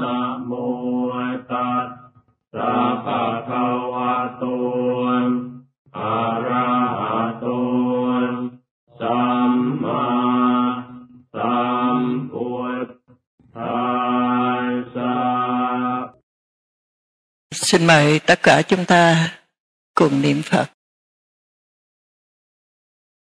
นะโมตัสสะภะคะวะโตอะระหะโตสัมมาสัมพุทธัสสะ Xin mời tất cả chúng ta cùng niệm Phật.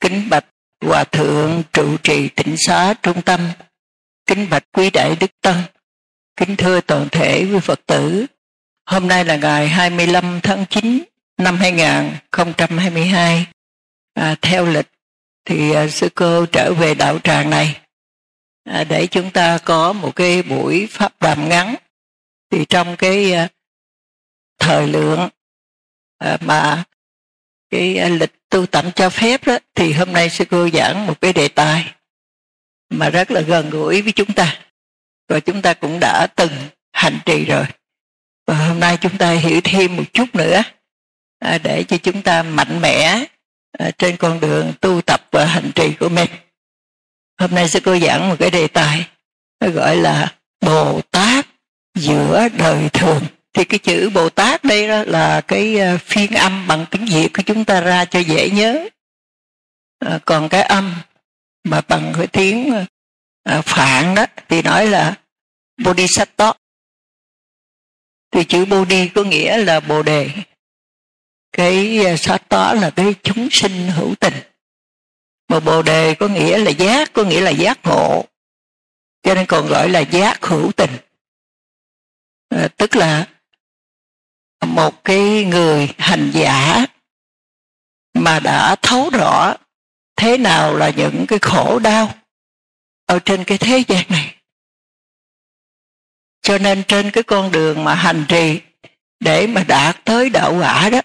Kính bạch Hòa thượng trụ trì tỉnh xá trung tâm. Kính bạch quý đại đức tăng. Kính thưa toàn thể quý Phật tử. Hôm nay là ngày 25 tháng 9 năm 2022. À, theo lịch thì à, sư cô trở về đạo tràng này à, để chúng ta có một cái buổi pháp đàm ngắn thì trong cái à, thời lượng à, mà cái à, lịch tu tập cho phép đó, thì hôm nay sư cô giảng một cái đề tài mà rất là gần gũi với chúng ta. Và chúng ta cũng đã từng hành trì rồi. Và hôm nay chúng ta hiểu thêm một chút nữa à, để cho chúng ta mạnh mẽ à, trên con đường tu tập và hành trì của mình. Hôm nay sư cô giảng một cái đề tài gọi là bồ tát giữa đời thường thì cái chữ bồ tát đây đó là cái ờ, phiên âm bằng tiếng việt của chúng ta ra cho dễ nhớ. À, còn cái âm mà bằng cái tiếng à, phạn đó thì nói là bodhisattva. Thì chữ bodhi có nghĩa là bồ đề. Cái sattva là cái chúng sinh hữu tình. Mà bồ đề có nghĩa là giác có nghĩa là giác ngộ. Cho nên còn gọi là giác hữu tình. À, tức là một cái người hành giả mà đã thấu rõ thế nào là những cái khổ đau ở trên cái thế gian này. Cho nên trên cái con đường mà hành trì để mà đạt tới đạo quả đó,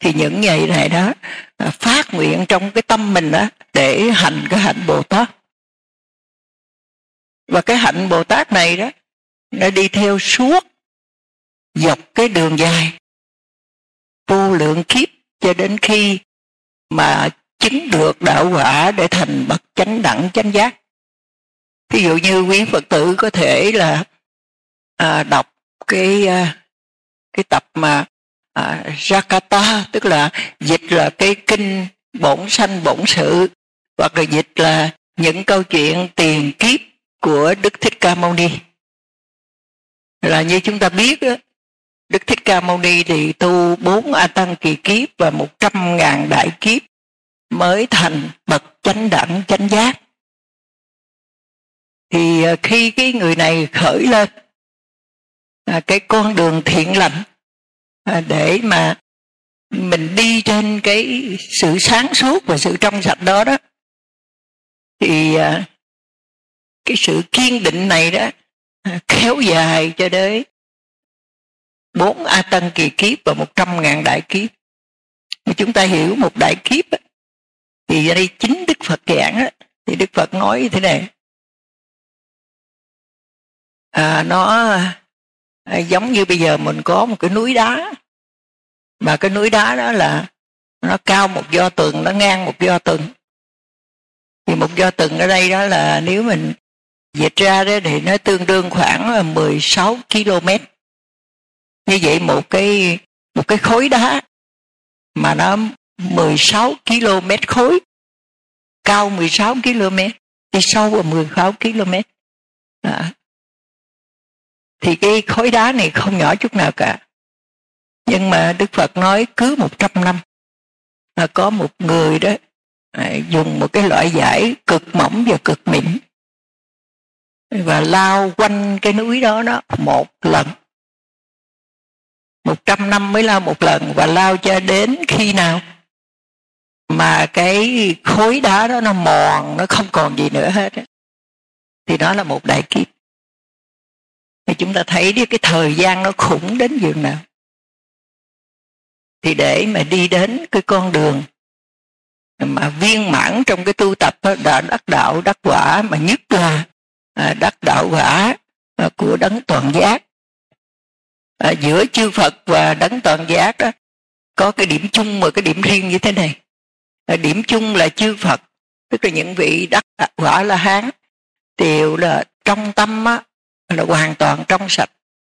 thì những ngày này đó à, phát nguyện trong cái tâm mình đó để hành cái hạnh bồ tát. Và cái hạnh bồ tát này đó, nó đi theo suốt dọc cái đường dài vô lượng kiếp cho đến khi mà chứng được đạo quả để thành bậc chánh đẳng chánh giác. Ví dụ như quý phật tử có thể là à, đọc cái à, cái tập mà à, Jakarta tức là dịch là cái kinh bổn sanh bổn sự hoặc là dịch là những câu chuyện tiền kiếp của Đức Thích Ca Mâu Ni. Là như chúng ta biết đó, Đức Thích Ca Mâu Ni thì tu bốn A Tăng kỳ kiếp và một trăm ngàn đại kiếp mới thành bậc chánh đẳng, chánh giác. Thì à, khi cái người này khởi lên à, cái con đường thiện lành à, để mà mình đi trên cái sự sáng suốt và sự trong sạch đó đó, thì cái sự kiên định này đó kéo dài cho đến bốn a tân kỳ kiếp và một trăm ngàn đại kiếp. Mà chúng ta hiểu một đại kiếp á, thì ở đây chính đức phật giảng á, thì đức phật nói như thế này. À, nó à, giống như bây giờ mình có một cái núi đá mà cái núi đá đó là nó cao một do tường nó ngang một do tường. Thì một do tường ở đây đó là nếu mình dịch ra đó thì nó tương đương khoảng 16 km như vậy một cái một cái khối đá mà nó 16 km khối cao 16 km đi sâu vào 16 km à. thì cái khối đá này không nhỏ chút nào cả. Nhưng mà Đức Phật nói cứ 100 năm là có một người đó à, dùng một cái loại giải cực mỏng và cực mịn và lao quanh cái núi đó đó một lần một trăm năm mới lao một lần và lao cho đến khi nào? Mà cái khối đá đó nó mòn nó không còn gì nữa hết thì đó là một đại kiếp. Thì chúng ta thấy đi cái thời gian nó khủng đến giường nào? Thì để mà đi đến cái con đường mà viên mãn trong cái tu tập đó, đã đắc đạo đắc quả mà nhất là à, đắc đạo quả à, của đấng toàn giác à, giữa chư Phật và đấng toàn giác đó có cái điểm chung và cái điểm riêng như thế này. À, điểm chung là chư Phật tức là những vị đắc à, quả la hán đều là trong tâm á, là hoàn toàn trong sạch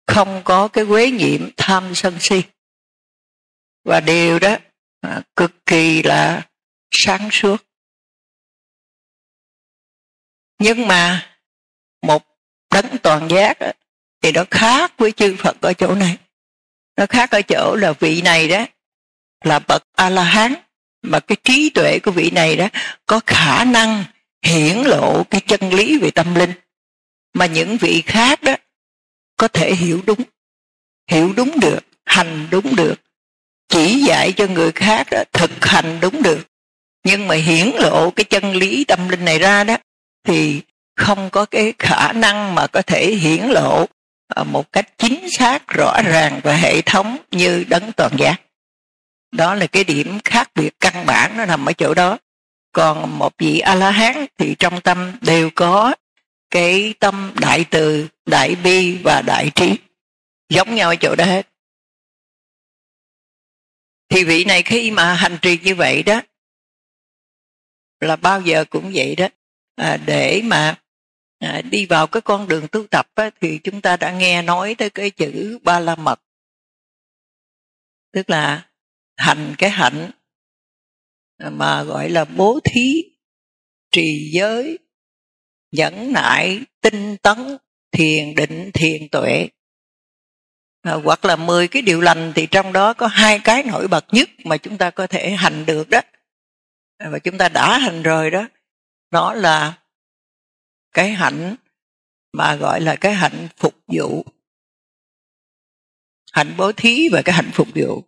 không có cái quế nhiễm tham sân si. Và điều đó à, cực kỳ là sáng suốt. Nhưng mà một đấng toàn giác á, thì nó khác với chư Phật ở chỗ này. Nó khác ở chỗ là vị này đó là bậc a la hán mà cái trí tuệ của vị này đó có khả năng hiển lộ cái chân lý về tâm linh. Mà những vị khác đó có thể hiểu đúng hiểu đúng được hành đúng được chỉ dạy cho người khác đó, thực hành đúng được. Nhưng mà hiển lộ cái chân lý tâm linh này ra đó thì không có cái khả năng mà có thể hiển lộ một cách chính xác rõ ràng và hệ thống như đấng toàn giác. Đó là cái điểm khác biệt căn bản nó nằm ở chỗ đó. Còn một vị a la hán thì trong tâm đều có cái tâm đại từ đại bi và đại trí. Giống nhau ở chỗ đó hết. Thì vị này khi mà hành trì như vậy đó là bao giờ cũng vậy đó. À, để mà à, đi vào cái con đường tu tập á, thì chúng ta đã nghe nói tới cái chữ ba la mật. Tức là hành cái hạnh à, mà gọi là bố thí trì giới nhẫn nại tinh tấn thiền định thiền tuệ. À, hoặc là 10 cái điều lành thì trong đó có hai cái nổi bật nhất mà chúng ta có thể hành được đó. À, và chúng ta đã hành rồi đó. Đó là cái hạnh mà gọi là cái hạnh phục vụ. Hạnh bố thí và cái hạnh phục vụ.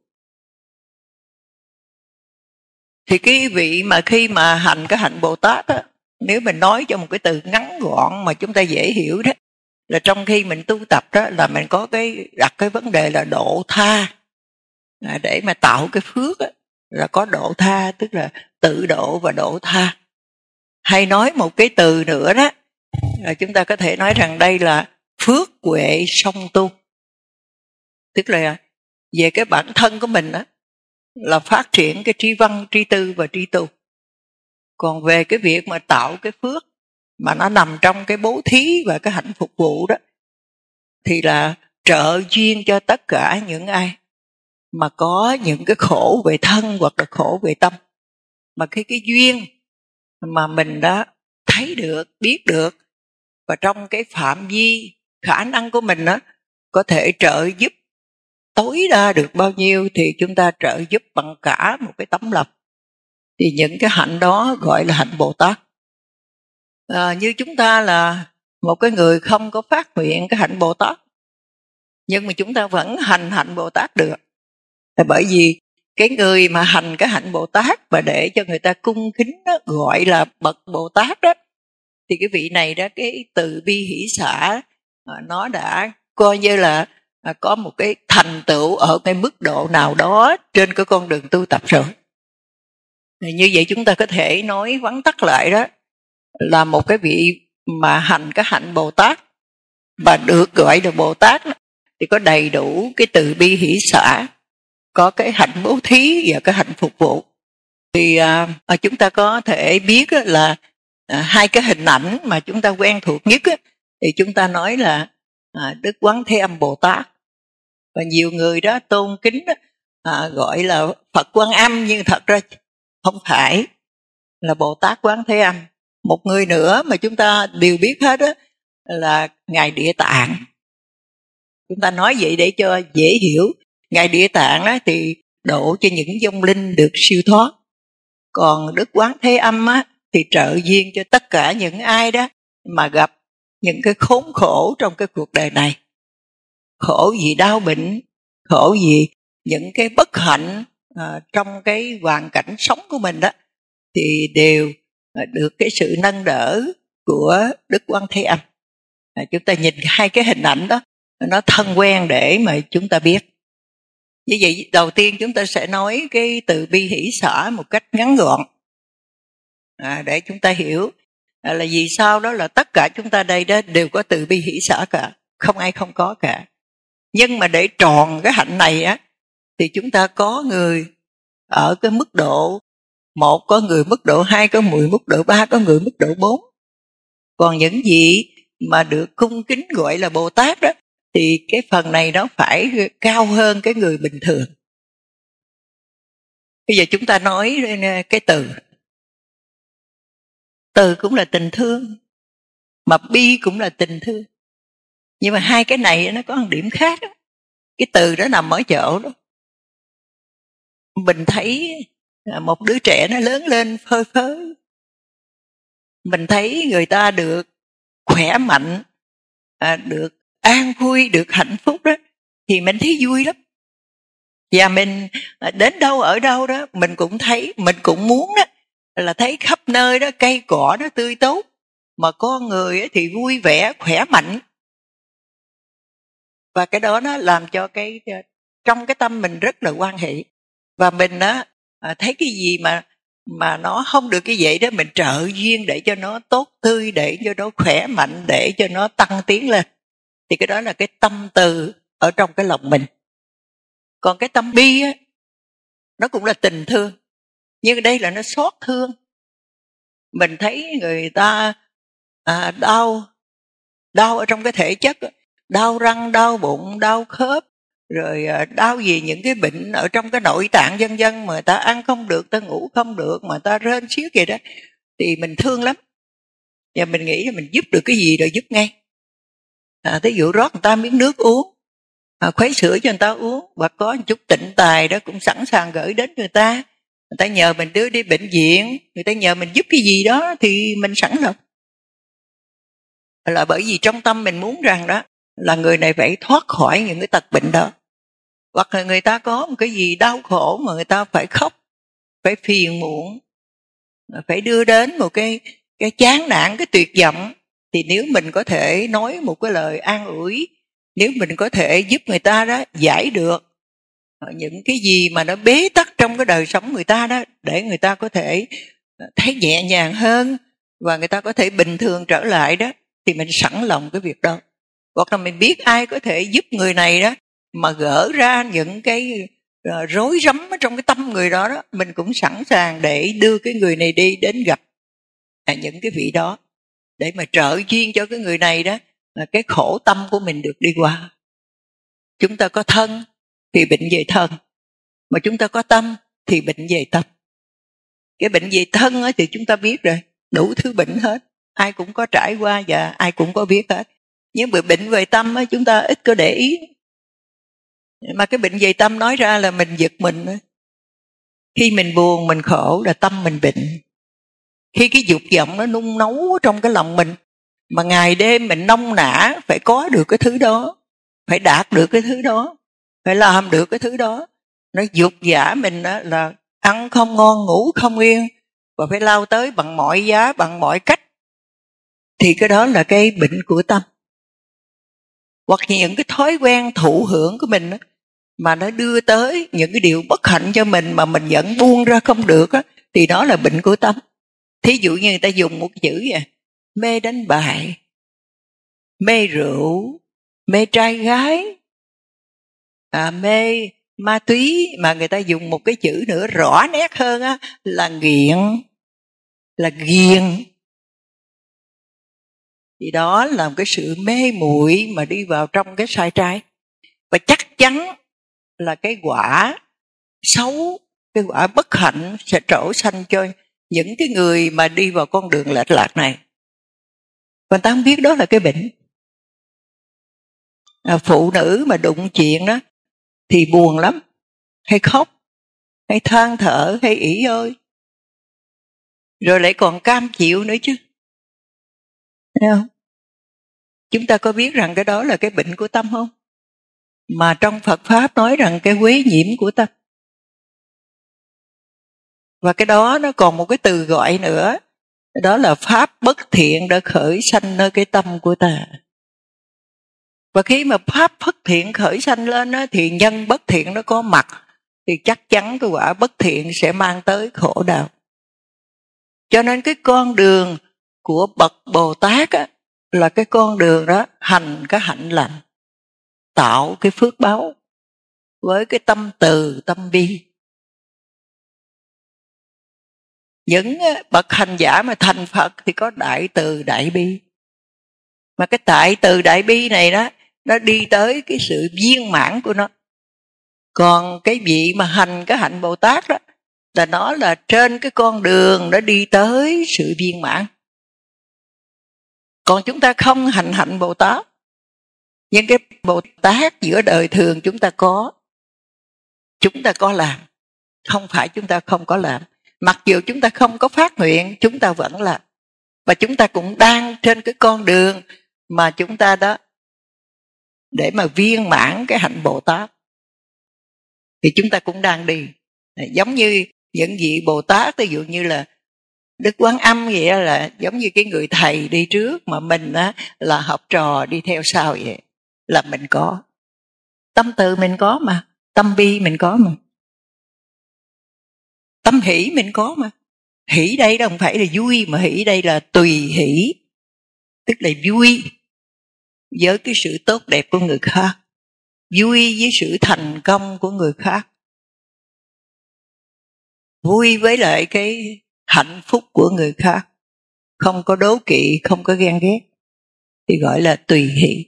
Thì cái vị mà khi mà hành cái hạnh bồ tát á nếu mình nói cho một cái từ ngắn gọn mà chúng ta dễ hiểu đó là trong khi mình tu tập đó là mình có cái đặt cái vấn đề là độ tha. À, để mà tạo cái phước đó, là có độ tha tức là tự độ và độ tha. Hay nói một cái từ nữa đó à, chúng ta có thể nói rằng đây là phước huệ song tu. Tức là về cái bản thân của mình đó là phát triển cái tri văn tri tư và tri tu. Còn về cái việc mà tạo cái phước mà nó nằm trong cái bố thí và cái hạnh phục vụ đó thì là trợ duyên cho tất cả những ai mà có những cái khổ về thân hoặc là khổ về tâm. Mà cái cái duyên mà mình đã thấy được biết được và trong cái phạm vi khả năng của mình đó có thể trợ giúp tối đa được bao nhiêu thì chúng ta trợ giúp bằng cả một cái tấm lòng. Thì những cái hạnh đó gọi là hạnh bồ tát à, như chúng ta là một cái người không có phát nguyện cái hạnh bồ tát nhưng mà chúng ta vẫn hành hạnh bồ tát được. Là bởi vì cái người mà hành cái hạnh bồ tát và để cho người ta cung kính đó, gọi là bậc bồ tát đó thì cái vị này đó, cái từ bi hỷ xã à, nó đã coi như là à, có một cái thành tựu ở cái mức độ nào đó trên cái con đường tu tập rồi. Như vậy chúng ta có thể nói vắn tắt lại đó, là một cái vị mà hành cái hạnh bồ tát và được gọi là bồ tát thì có đầy đủ cái từ bi hỷ xã có cái hạnh bố thí và cái hạnh phục vụ. Thì à, à chúng ta có thể biết là à, hai cái hình ảnh mà chúng ta quen thuộc nhất á, thì chúng ta nói là à, đức quán thế âm bồ tát. Và nhiều người đó tôn kính đó, à, gọi là phật quan âm nhưng thật ra không phải là bồ tát quán thế âm. Một người nữa mà chúng ta đều biết hết đó là ngài địa tạng. Chúng ta nói vậy để cho dễ hiểu. Ngài địa tạng đó thì độ cho những vong linh được siêu thoát. Còn đức quán thế âm á thì trợ duyên cho tất cả những ai đó mà gặp những cái khốn khổ trong cái cuộc đời này. Khổ vì đau bệnh khổ vì những cái bất hạnh uh, trong cái hoàn cảnh sống của mình đó thì đều ờ, được cái sự nâng đỡ của đức quan thế âm. À, chúng ta nhìn hai cái hình ảnh đó nó thân quen để mà chúng ta biết. Như vậy đầu tiên chúng ta sẽ nói cái từ bi hỷ xã một cách ngắn gọn à, để chúng ta hiểu. À, là vì sao đó là tất cả chúng ta đây đó đều có từ bi hỷ xã cả. Không ai không có cả. Nhưng mà để tròn cái hạnh này á thì chúng ta có người ở cái mức độ một có người mức độ hai có mười mức độ ba có người mức độ bốn. Còn những gì mà được cung kính gọi là bồ tát đó thì cái phần này nó phải cao hơn cái người bình thường. Bây giờ chúng ta nói ờ, cái từ từ cũng là tình thương, mà bi cũng là tình thương. Nhưng mà hai cái này nó có một điểm khác đó. cái từ đó nằm ở chỗ đó. Mình thấy à, một đứa trẻ nó lớn lên phơi phới. Mình thấy người ta được khỏe mạnh à, được an vui, được hạnh phúc đó, thì mình thấy vui lắm. Và mình à, đến đâu ở đâu đó, mình cũng thấy, mình cũng muốn đó là thấy khắp nơi đó cây cỏ nó tươi tốt, mà con người thì vui vẻ, khỏe mạnh. Và cái đó nó làm cho cái trong cái tâm mình rất là quan hệ. Và mình á à, thấy cái gì mà mà nó không được cái vậy đó, mình trợ duyên để cho nó tốt tươi, để cho nó khỏe mạnh, để cho nó tăng tiến lên. Thì cái đó là cái tâm từ ở trong cái lòng mình. Còn cái tâm bi á, nó cũng là tình thương nhưng đây là nó xót thương. Mình thấy người ta à, đau đau ở trong cái thể chất đau răng đau bụng đau khớp rồi à, đau gì những cái bệnh ở trong cái nội tạng dân dân mà ta ăn không được ta ngủ không được mà ta rên xíu kìa đó thì mình thương lắm. Và mình nghĩ là mình giúp được cái gì rồi giúp ngay. À, ví dụ rót người ta miếng nước uống à, khuấy sữa cho người ta uống và có một chút tịnh tài đó cũng sẵn sàng gửi đến người ta người ta nhờ mình đưa đi bệnh viện, người ta nhờ mình giúp cái gì đó thì mình sẵn lòng là bởi vì trong tâm mình muốn rằng đó, là người này phải thoát khỏi những cái tật bệnh đó. Hoặc là người ta có một cái gì đau khổ mà người ta phải khóc, phải phiền muộn, phải đưa đến một cái cái chán nản, cái tuyệt vọng, thì nếu mình có thể nói một cái lời an ủi, nếu mình có thể giúp người ta đó giải được Ờ, những cái gì mà nó bế tắc trong cái đời sống người ta đó để người ta có thể ờ, thấy nhẹ nhàng hơn và người ta có thể bình thường trở lại đó thì mình sẵn lòng cái việc đó. Hoặc là mình biết ai có thể giúp người này đó mà gỡ ra những cái ờ, rối rắm ở trong cái tâm người đó đó mình cũng sẵn sàng để đưa cái người này đi đến gặp à, những cái vị đó. Để mà trợ duyên cho cái người này đó là cái khổ tâm của mình được đi qua. Chúng ta có thân thì bệnh về thân. Mà chúng ta có tâm thì bệnh về tâm. Cái bệnh về thân ấy thì chúng ta biết rồi, đủ thứ bệnh hết. Ai cũng có trải qua và ai cũng có biết hết. Nhưng mà bệnh về tâm ấy chúng ta ít có để ý. Mà cái bệnh về tâm nói ra là mình giật mình khi mình buồn, mình khổ là tâm mình bệnh. Khi cái dục vọng nó nung nấu trong cái lòng mình, mà ngày đêm mình nông nã phải có được cái thứ đó, phải đạt được cái thứ đó phải làm được cái thứ đó. Nó dục giả mình đó là ăn không ngon ngủ không yên và phải lao tới bằng mọi giá bằng mọi cách. Thì cái đó là cái bệnh của tâm. Hoặc những cái thói quen thụ hưởng của mình đó, mà nó đưa tới những cái điều bất hạnh cho mình mà mình vẫn buông ra không được đó, thì đó là bệnh của tâm. Thí dụ như người ta dùng một chữ vậy mê đánh bài mê rượu mê trai gái à, mê ma túy mà người ta dùng một cái chữ nữa rõ nét hơn á là nghiện là ghiền. Thì đó là một cái sự mê muội mà đi vào trong cái sai trái. Và chắc chắn là cái quả xấu cái quả bất hạnh sẽ trổ sanh cho những cái người mà đi vào con đường lệch lạc này. Và ta không biết đó là cái bệnh. À, phụ nữ mà đụng chuyện đó thì buồn lắm. Hay khóc, hay than thở, hay ỉ ơi. Rồi lại còn cam chịu nữa chứ. Thấy không? Chúng ta có biết rằng cái đó là cái bệnh của tâm không? Mà trong phật pháp nói rằng cái quế nhiễm của tâm. Và cái đó nó còn một cái từ gọi nữa. Đó là pháp bất thiện đã khởi sanh nơi cái tâm của ta và khi mà pháp phất thiện khởi sanh lên đó, thì nhân bất thiện nó có mặt thì chắc chắn cái quả bất thiện sẽ mang tới khổ đau. Cho nên cái con đường của bậc bồ tát á, là cái con đường đó hành cái hạnh lành tạo cái phước báo với cái tâm từ tâm bi những bậc hành giả mà thành phật thì có đại từ đại bi. Mà cái đại từ đại bi này đó nó đi tới cái sự viên mãn của nó. Còn cái vị mà hành cái hạnh bồ tát đó, là nó là trên cái con đường nó đi tới sự viên mãn. Còn chúng ta không hành hạnh bồ tát những cái bồ tát giữa đời thường chúng ta có. Chúng ta có làm, không phải chúng ta không có làm. Mặc dù chúng ta không có phát nguyện, chúng ta vẫn làm. Và chúng ta cũng đang trên cái con đường mà chúng ta đó để mà viên mãn cái hạnh bồ tát. Thì chúng ta cũng đang đi. Giống như những vị bồ tát, ví dụ như là đức quán âm vậy là giống như cái người thầy đi trước mà mình á, là học trò đi theo sau vậy. Là mình có. Tâm từ mình có mà, tâm bi mình có mà. Tâm hỷ mình có mà. Hỷ đây đâu không phải là vui, mà hỷ đây là tùy hỷ. Tức là vui với cái sự tốt đẹp của người khác, vui với sự thành công của người khác. Vui với lại cái hạnh phúc của người khác. Không có đố kỵ, không có ghen ghét. Thì gọi là tùy hỷ.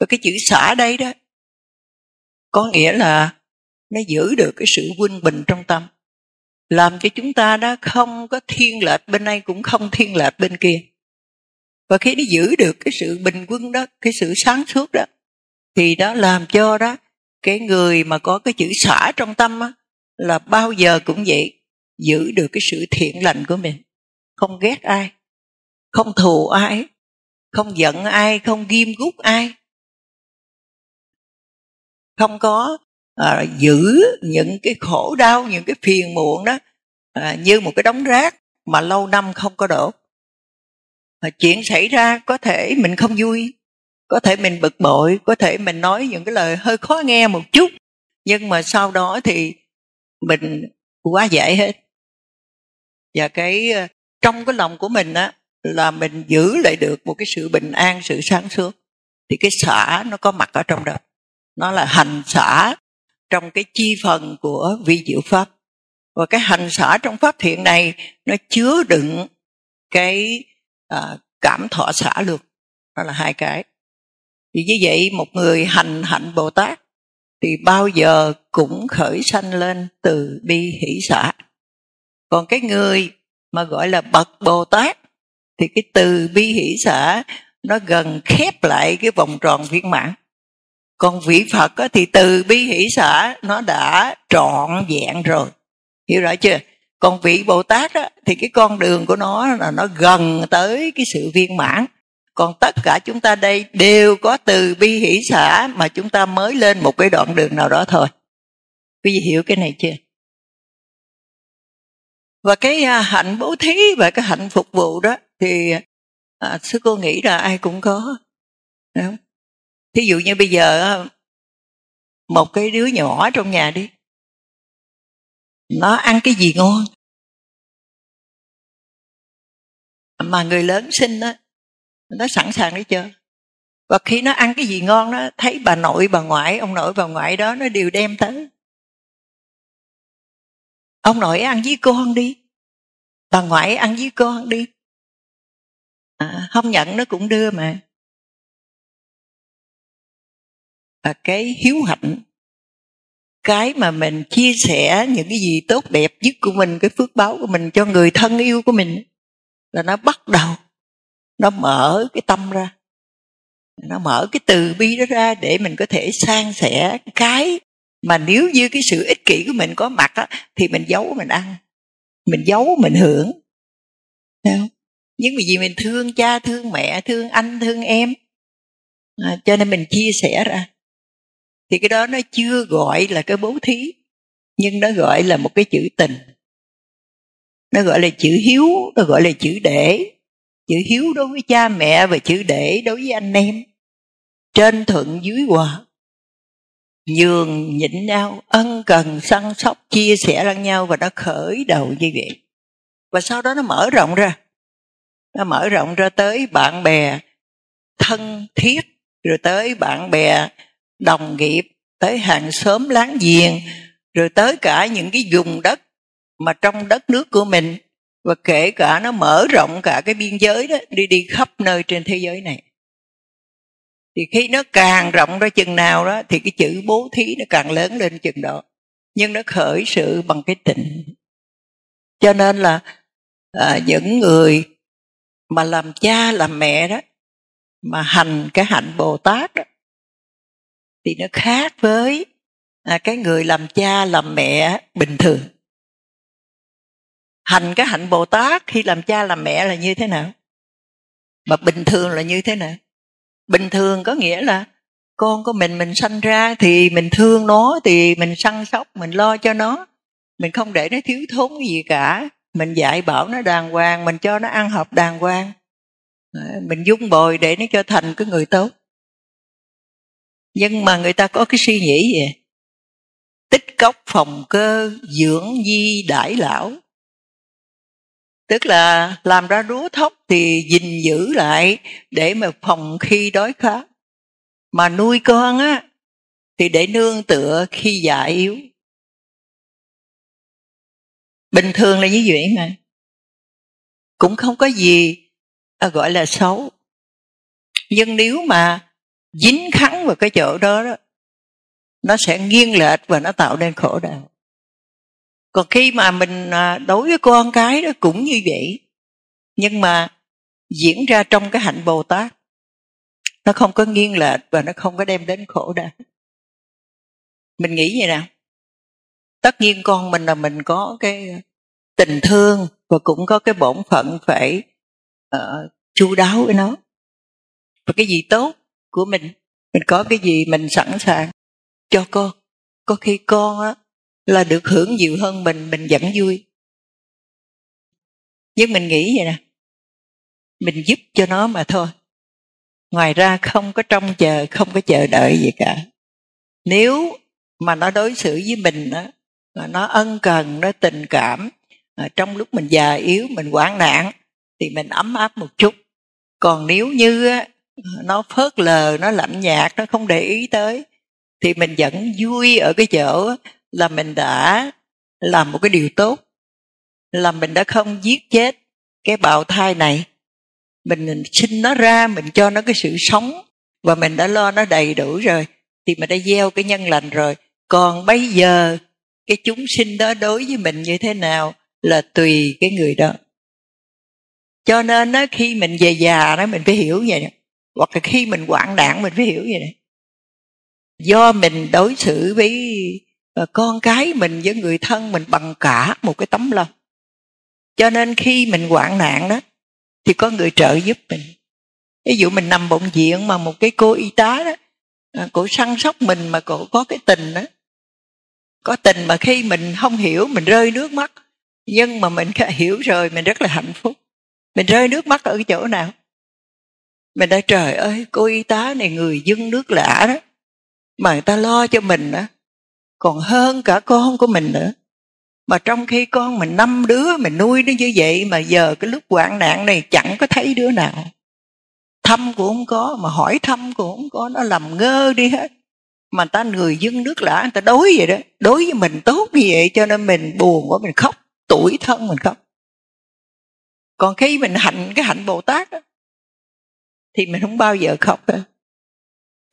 Và cái chữ xả đây đó, có nghĩa là nó giữ được cái sự quân bình trong tâm. Làm cho chúng ta đó không có thiên lệch bên này cũng không thiên lệch bên kia và khi nó giữ được cái sự bình quân đó cái sự sáng suốt đó thì đó làm cho đó cái người mà có cái chữ xả trong tâm á, là bao giờ cũng vậy giữ được cái sự thiện lành của mình. Không ghét ai không thù ai không giận ai không ghim gút ai. Không có à, giữ những cái khổ đau những cái phiền muộn đó à, như một cái đống rác mà lâu năm không có đổ mà chuyện xảy ra có thể mình không vui, có thể mình bực bội, có thể mình nói những cái lời hơi khó nghe một chút, nhưng mà sau đó thì mình quá dễ hết. Và cái ờ, trong cái lòng của mình á, là mình giữ lại được một cái sự bình an, sự sáng suốt, thì cái xả nó có mặt ở trong đó. Nó là hành xả trong cái chi phần của vi diệu pháp. Và cái hành xả trong pháp thiện này nó chứa đựng cái à, cảm thọ xả luôn đó là hai cái. Thì như vậy một người hành hạnh bồ tát thì bao giờ cũng khởi sanh lên từ bi hỷ xả. Còn cái người mà gọi là bậc bồ tát thì cái từ bi hỷ xả nó gần khép lại cái vòng tròn viên mãn. Còn vị phật thì từ bi hỷ xả nó đã trọn vẹn rồi. Hiểu rõ chưa? Còn vị bồ tát á, thì cái con đường của nó là nó gần tới cái sự viên mãn. Còn tất cả chúng ta đây đều có từ bi hỷ xả mà chúng ta mới lên một cái đoạn đường nào đó thôi. Quý vị hiểu cái này chưa? Và cái à, hạnh bố thí và cái hạnh phục vụ đó thì à, sư cô nghĩ là ai cũng có đúng thí dụ như bây giờ à, một cái đứa nhỏ trong nhà đi nó ăn cái gì ngon? Mà người lớn sinh đó nó sẵn sàng đi chơi và khi nó ăn cái gì ngon nó thấy bà nội bà ngoại ông nội bà ngoại đó nó đều đem tới. Ông nội ăn với con đi bà ngoại ăn với con đi. À, không nhận nó cũng đưa mà. Và cái hiếu hạnh cái mà mình chia sẻ những cái gì tốt đẹp nhất của mình cái phước báo của mình cho người thân yêu của mình là nó bắt đầu nó mở cái tâm ra. Nó mở cái từ bi đó ra để mình có thể san sẻ cái mà nếu như cái sự ích kỷ của mình có mặt á, thì mình giấu mình ăn mình giấu mình hưởng. Không? nhưng vì mình thương cha thương mẹ thương anh thương em. À, cho nên mình chia sẻ ra thì cái đó nó chưa gọi là cái bố thí, nhưng nó gọi là một cái chữ tình. Nó gọi là chữ hiếu, nó gọi là chữ để. Chữ hiếu đối với cha mẹ và chữ để đối với anh em. Trên thuận dưới hòa. Nhường, nhịn nhau, ân cần, săn sóc, chia sẻ lẫn nhau và nó khởi đầu như vậy. Và sau đó nó mở rộng ra. Nó mở rộng ra tới bạn bè thân thiết, rồi tới bạn bè đồng nghiệp tới hàng xóm láng giềng rồi tới cả những cái vùng đất mà trong đất nước của mình và kể cả nó mở rộng cả cái biên giới đó đi đi khắp nơi trên thế giới này. Thì khi nó càng rộng ra chừng nào đó thì cái chữ bố thí nó càng lớn lên chừng đó. Nhưng nó khởi sự bằng cái tịnh. Cho nên là à, những người mà làm cha làm mẹ đó mà hành cái hạnh bồ tát đó, thì nó khác với à, cái người làm cha làm mẹ bình thường. Hành cái hạnh bồ tát khi làm cha làm mẹ là như thế nào? Mà bình thường là như thế nào? Bình thường có nghĩa là con của mình mình sanh ra thì mình thương nó thì mình săn sóc mình lo cho nó. Mình không để nó thiếu thốn gì cả. Mình dạy bảo nó đàng hoàng mình cho nó ăn học đàng hoàng. Mình dung bồi để nó trở thành cái người tốt nhưng mà người ta có cái suy nghĩ gì? Tích cốc phòng cơ, dưỡng di đãi lão. Tức là làm ra lúa thóc thì gìn giữ lại để mà phòng khi đói khát mà nuôi con á, thì để nương tựa khi già yếu. Bình thường là như vậy mà. Cũng không có gì à, gọi là xấu. Nhưng nếu mà dính khắn vào cái chỗ đó đó nó sẽ nghiêng lệch và nó tạo nên khổ đau. Còn khi mà mình à, đối với con cái đó cũng như vậy nhưng mà diễn ra trong cái hạnh bồ tát nó không có nghiêng lệch và nó không có đem đến khổ đau. Mình nghĩ vậy nào? Tất nhiên con mình là mình có cái tình thương và cũng có cái bổn phận phải uh, chu đáo với nó. Và cái gì tốt của mình. Mình có cái gì mình sẵn sàng cho con. Có khi con á, là được hưởng nhiều hơn mình mình vẫn vui. Nhưng mình nghĩ vậy nè, mình giúp cho nó mà thôi. Ngoài ra không có trông chờ, không có chờ đợi gì cả. Nếu mà nó đối xử với mình đó nó ân cần, nó tình cảm à, trong lúc mình già yếu, mình hoạn nạn, thì mình ấm áp một chút. Còn nếu như nó phớt lờ nó lạnh nhạt nó không để ý tới. Thì mình vẫn vui ở cái chỗ là mình đã làm một cái điều tốt là mình đã không giết chết cái bào thai này. Mình sinh nó ra mình cho nó cái sự sống và mình đã lo nó đầy đủ rồi thì mình đã gieo cái nhân lành rồi. Còn bây giờ cái chúng sinh đó đối với mình như thế nào là tùy cái người đó. Cho nên đó, khi mình về già đó mình phải hiểu vậy hoặc là khi mình hoạn nạn mình phải hiểu vậy này. Do mình đối xử với ờ, con cái mình với người thân mình bằng cả một cái tấm lòng. Cho nên khi mình hoạn nạn đó, thì có người trợ giúp mình. Ví dụ mình nằm bệnh viện mà một cái cô y tá đó ờ, cổ săn sóc mình mà cổ có cái tình đó, có tình mà khi mình không hiểu, mình rơi nước mắt. Nhưng mà mình hiểu rồi, mình rất là hạnh phúc. Mình rơi nước mắt ở cái chỗ nào? Mình nói trời ơi cô y tá này người dân nước lạ đó mà người ta lo cho mình đó còn hơn cả con của mình nữa. Mà trong khi con mình năm đứa mình nuôi nó như vậy mà giờ cái lúc hoạn nạn này chẳng có thấy đứa nào. Thăm cũng không có mà hỏi thăm cũng không có nó làm ngơ đi hết. Mà ta người dân nước lạ người ta đối vậy đó đối với mình tốt như vậy cho nên mình buồn quá mình khóc tuổi thân mình khóc. Còn khi mình hạnh cái hạnh bồ tát đó, thì mình không bao giờ khóc đâu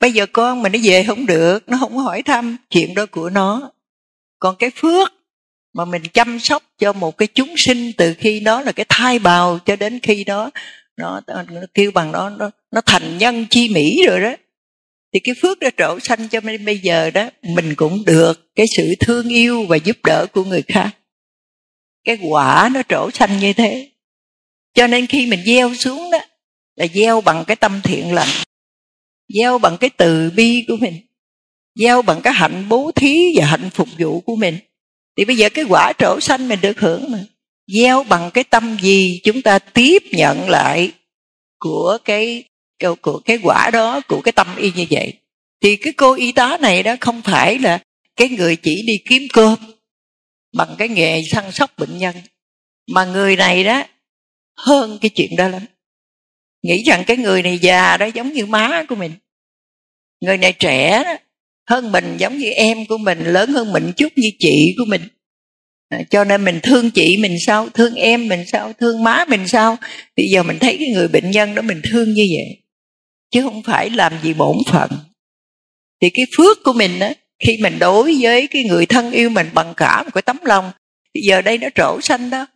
bây giờ con mình nó về không được nó không hỏi thăm chuyện đó của nó. Còn cái phước mà mình chăm sóc cho một cái chúng sinh từ khi đó là cái thai bào cho đến khi đó nó, nó, kêu bằng đó nó nó thành nhân chi mỹ rồi đó. Thì cái phước đã trổ sanh cho nên bây giờ đó mình cũng được cái sự thương yêu và giúp đỡ của người khác. Cái quả nó trổ sanh như thế. Cho nên khi mình gieo xuống đó là gieo bằng cái tâm thiện lành gieo bằng cái từ bi của mình gieo bằng cái hạnh bố thí và hạnh phục vụ của mình. Thì bây giờ cái quả trổ sanh mình được hưởng mà. Gieo bằng cái tâm gì chúng ta tiếp nhận lại của cái của, của cái quả đó của cái tâm y như vậy. Thì cái cô y tá này đó không phải là cái người chỉ đi kiếm cơm bằng cái nghề săn sóc bệnh nhân mà người này đó hơn cái chuyện đó lắm nghĩ rằng cái người này già đó giống như má của mình. Người này trẻ đó hơn mình giống như em của mình lớn hơn mình chút như chị của mình. À, cho nên mình thương chị mình sao thương em mình sao thương má mình sao? Bây giờ mình thấy cái người bệnh nhân đó mình thương như vậy chứ không phải làm gì bổn phận. Thì cái phước của mình đó khi mình đối với cái người thân yêu mình bằng cả một cái tấm lòng thì giờ đây nó trổ xanh đó.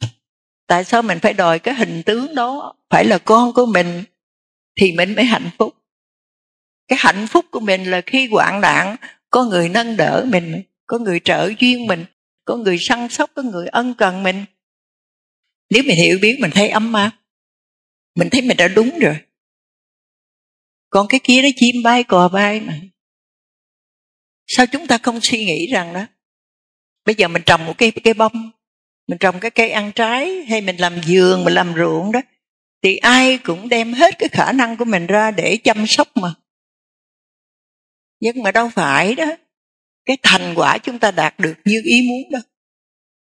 Tại sao mình phải đòi cái hình tướng đó? Phải là con của mình thì mình mới hạnh phúc. Cái hạnh phúc của mình là khi hoạn nạn, có người nâng đỡ mình, có người trợ duyên mình, có người săn sóc, có người ân cần mình. Nếu mình hiểu biết, mình thấy ấm áp, mình thấy mình đã đúng rồi. Còn cái kia nó chim bay, cò bay mà. Sao chúng ta không suy nghĩ rằng đó? Bây giờ mình trồng một cây cây bông, mình trồng cái cây ăn trái, hay mình làm vườn, mình làm ruộng đó thì ai cũng đem hết cái khả năng của mình ra để chăm sóc mà. Nhưng mà đâu phải đó, cái thành quả chúng ta đạt được như ý muốn đâu.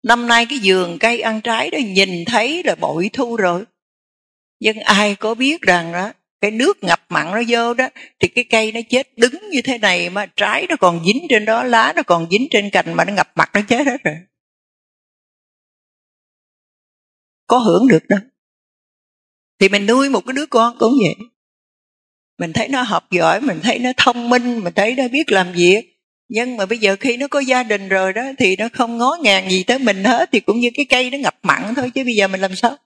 Năm nay cái vườn cây ăn trái đó, nhìn thấy là bội thu rồi. Nhưng ai có biết rằng đó cái nước ngập mặn nó vô đó, thì cái cây nó chết đứng như thế này mà trái nó còn dính trên đó, lá nó còn dính trên cành mà nó ngập mặt nó chết hết rồi. Có hưởng được đâu thì mình nuôi một cái đứa con cũng vậy. Mình thấy nó học giỏi, mình thấy nó thông minh, mình thấy nó biết làm việc. Nhưng mà bây giờ khi nó có gia đình rồi đó, thì nó không ngó ngàng gì tới mình hết, thì cũng như cái cây nó ngập mặn thôi, chứ bây giờ mình làm sao?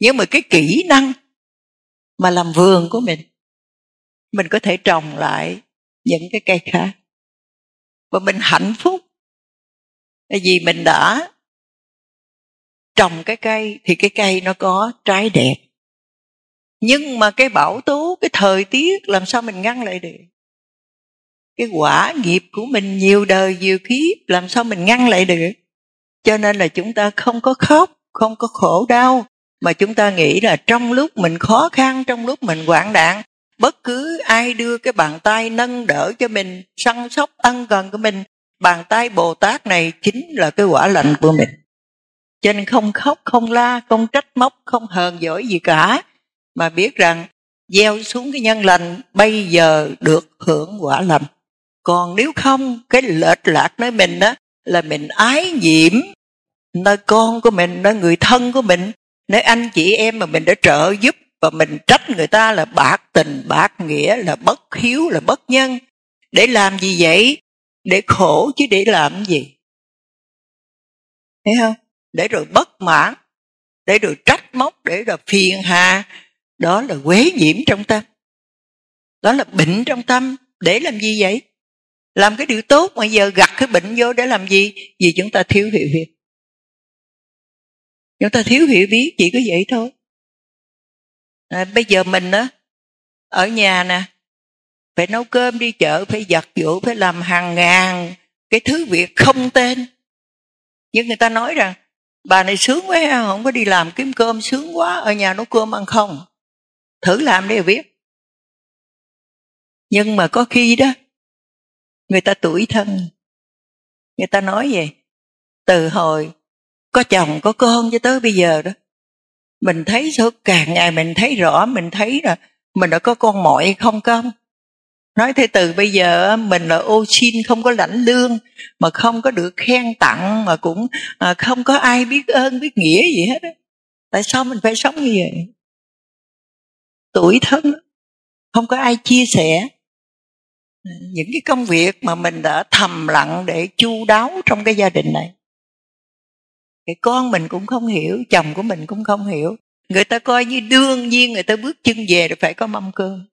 Nhưng mà cái kỹ năng mà làm vườn của mình mình có thể trồng lại những cái cây khác. Và mình hạnh phúc. Tại vì mình đã trồng cái cây thì cái cây nó có trái đẹp. Nhưng mà cái bảo tố, cái thời tiết làm sao mình ngăn lại được? Cái quả nghiệp của mình nhiều đời nhiều kiếp làm sao mình ngăn lại được? Cho nên là chúng ta không có khóc, không có khổ đau, mà chúng ta nghĩ là trong lúc mình khó khăn, trong lúc mình hoạn nạn, bất cứ ai đưa cái bàn tay nâng đỡ cho mình, săn sóc ân cần của mình, bàn tay bồ tát này chính là cái quả lạnh của mình cho nên không khóc, không la, không trách móc, không hờn giỏi gì cả. Mà biết rằng, gieo xuống cái nhân lành, bây giờ được hưởng quả lành. Còn nếu không, cái lệch lạc nơi mình đó là mình ái nhiễm nơi con của mình, nơi người thân của mình, nơi anh chị em mà mình đã trợ giúp và mình trách người ta là bạc tình, bạc nghĩa, là bất hiếu, là bất nhân. Để làm gì vậy? Để khổ chứ để làm gì? Thấy không? Để rồi bất mãn để rồi trách móc để rồi phiền hà. Đó là quế nhiễm trong tâm. Đó là bệnh trong tâm. Để làm gì vậy? Làm cái điều tốt mà giờ gặt cái bệnh vô để làm gì? Vì chúng ta thiếu hiểu biết. Chúng ta thiếu hiểu biết chỉ có vậy thôi. À, bây giờ mình á ở nhà nè phải nấu cơm đi chợ phải giặt giũ phải làm hàng ngàn cái thứ việc không tên. Nhưng người ta nói rằng bà này sướng quá không có đi làm kiếm cơm, sướng quá, ở nhà nấu cơm ăn không. Thử làm để biết. Nhưng mà có khi đó, người ta tuổi thân. Người ta nói vậy, từ hồi có chồng, có con cho tới bây giờ đó, mình thấy số càng ngày mình thấy rõ, mình thấy là mình đã có con mọi không không? Nói thế từ bây giờ, mình là ô xin không có lãnh lương, mà không có được khen tặng, mà cũng à, không có ai biết ơn, biết nghĩa gì hết á. Tại sao mình phải sống như vậy? Tuổi thân, không có ai chia sẻ. Những cái công việc mà mình đã thầm lặng để chu đáo trong cái gia đình này. Cái con mình cũng không hiểu, chồng của mình cũng không hiểu. Người ta coi như đương nhiên người ta bước chân về rồi phải có mâm cơm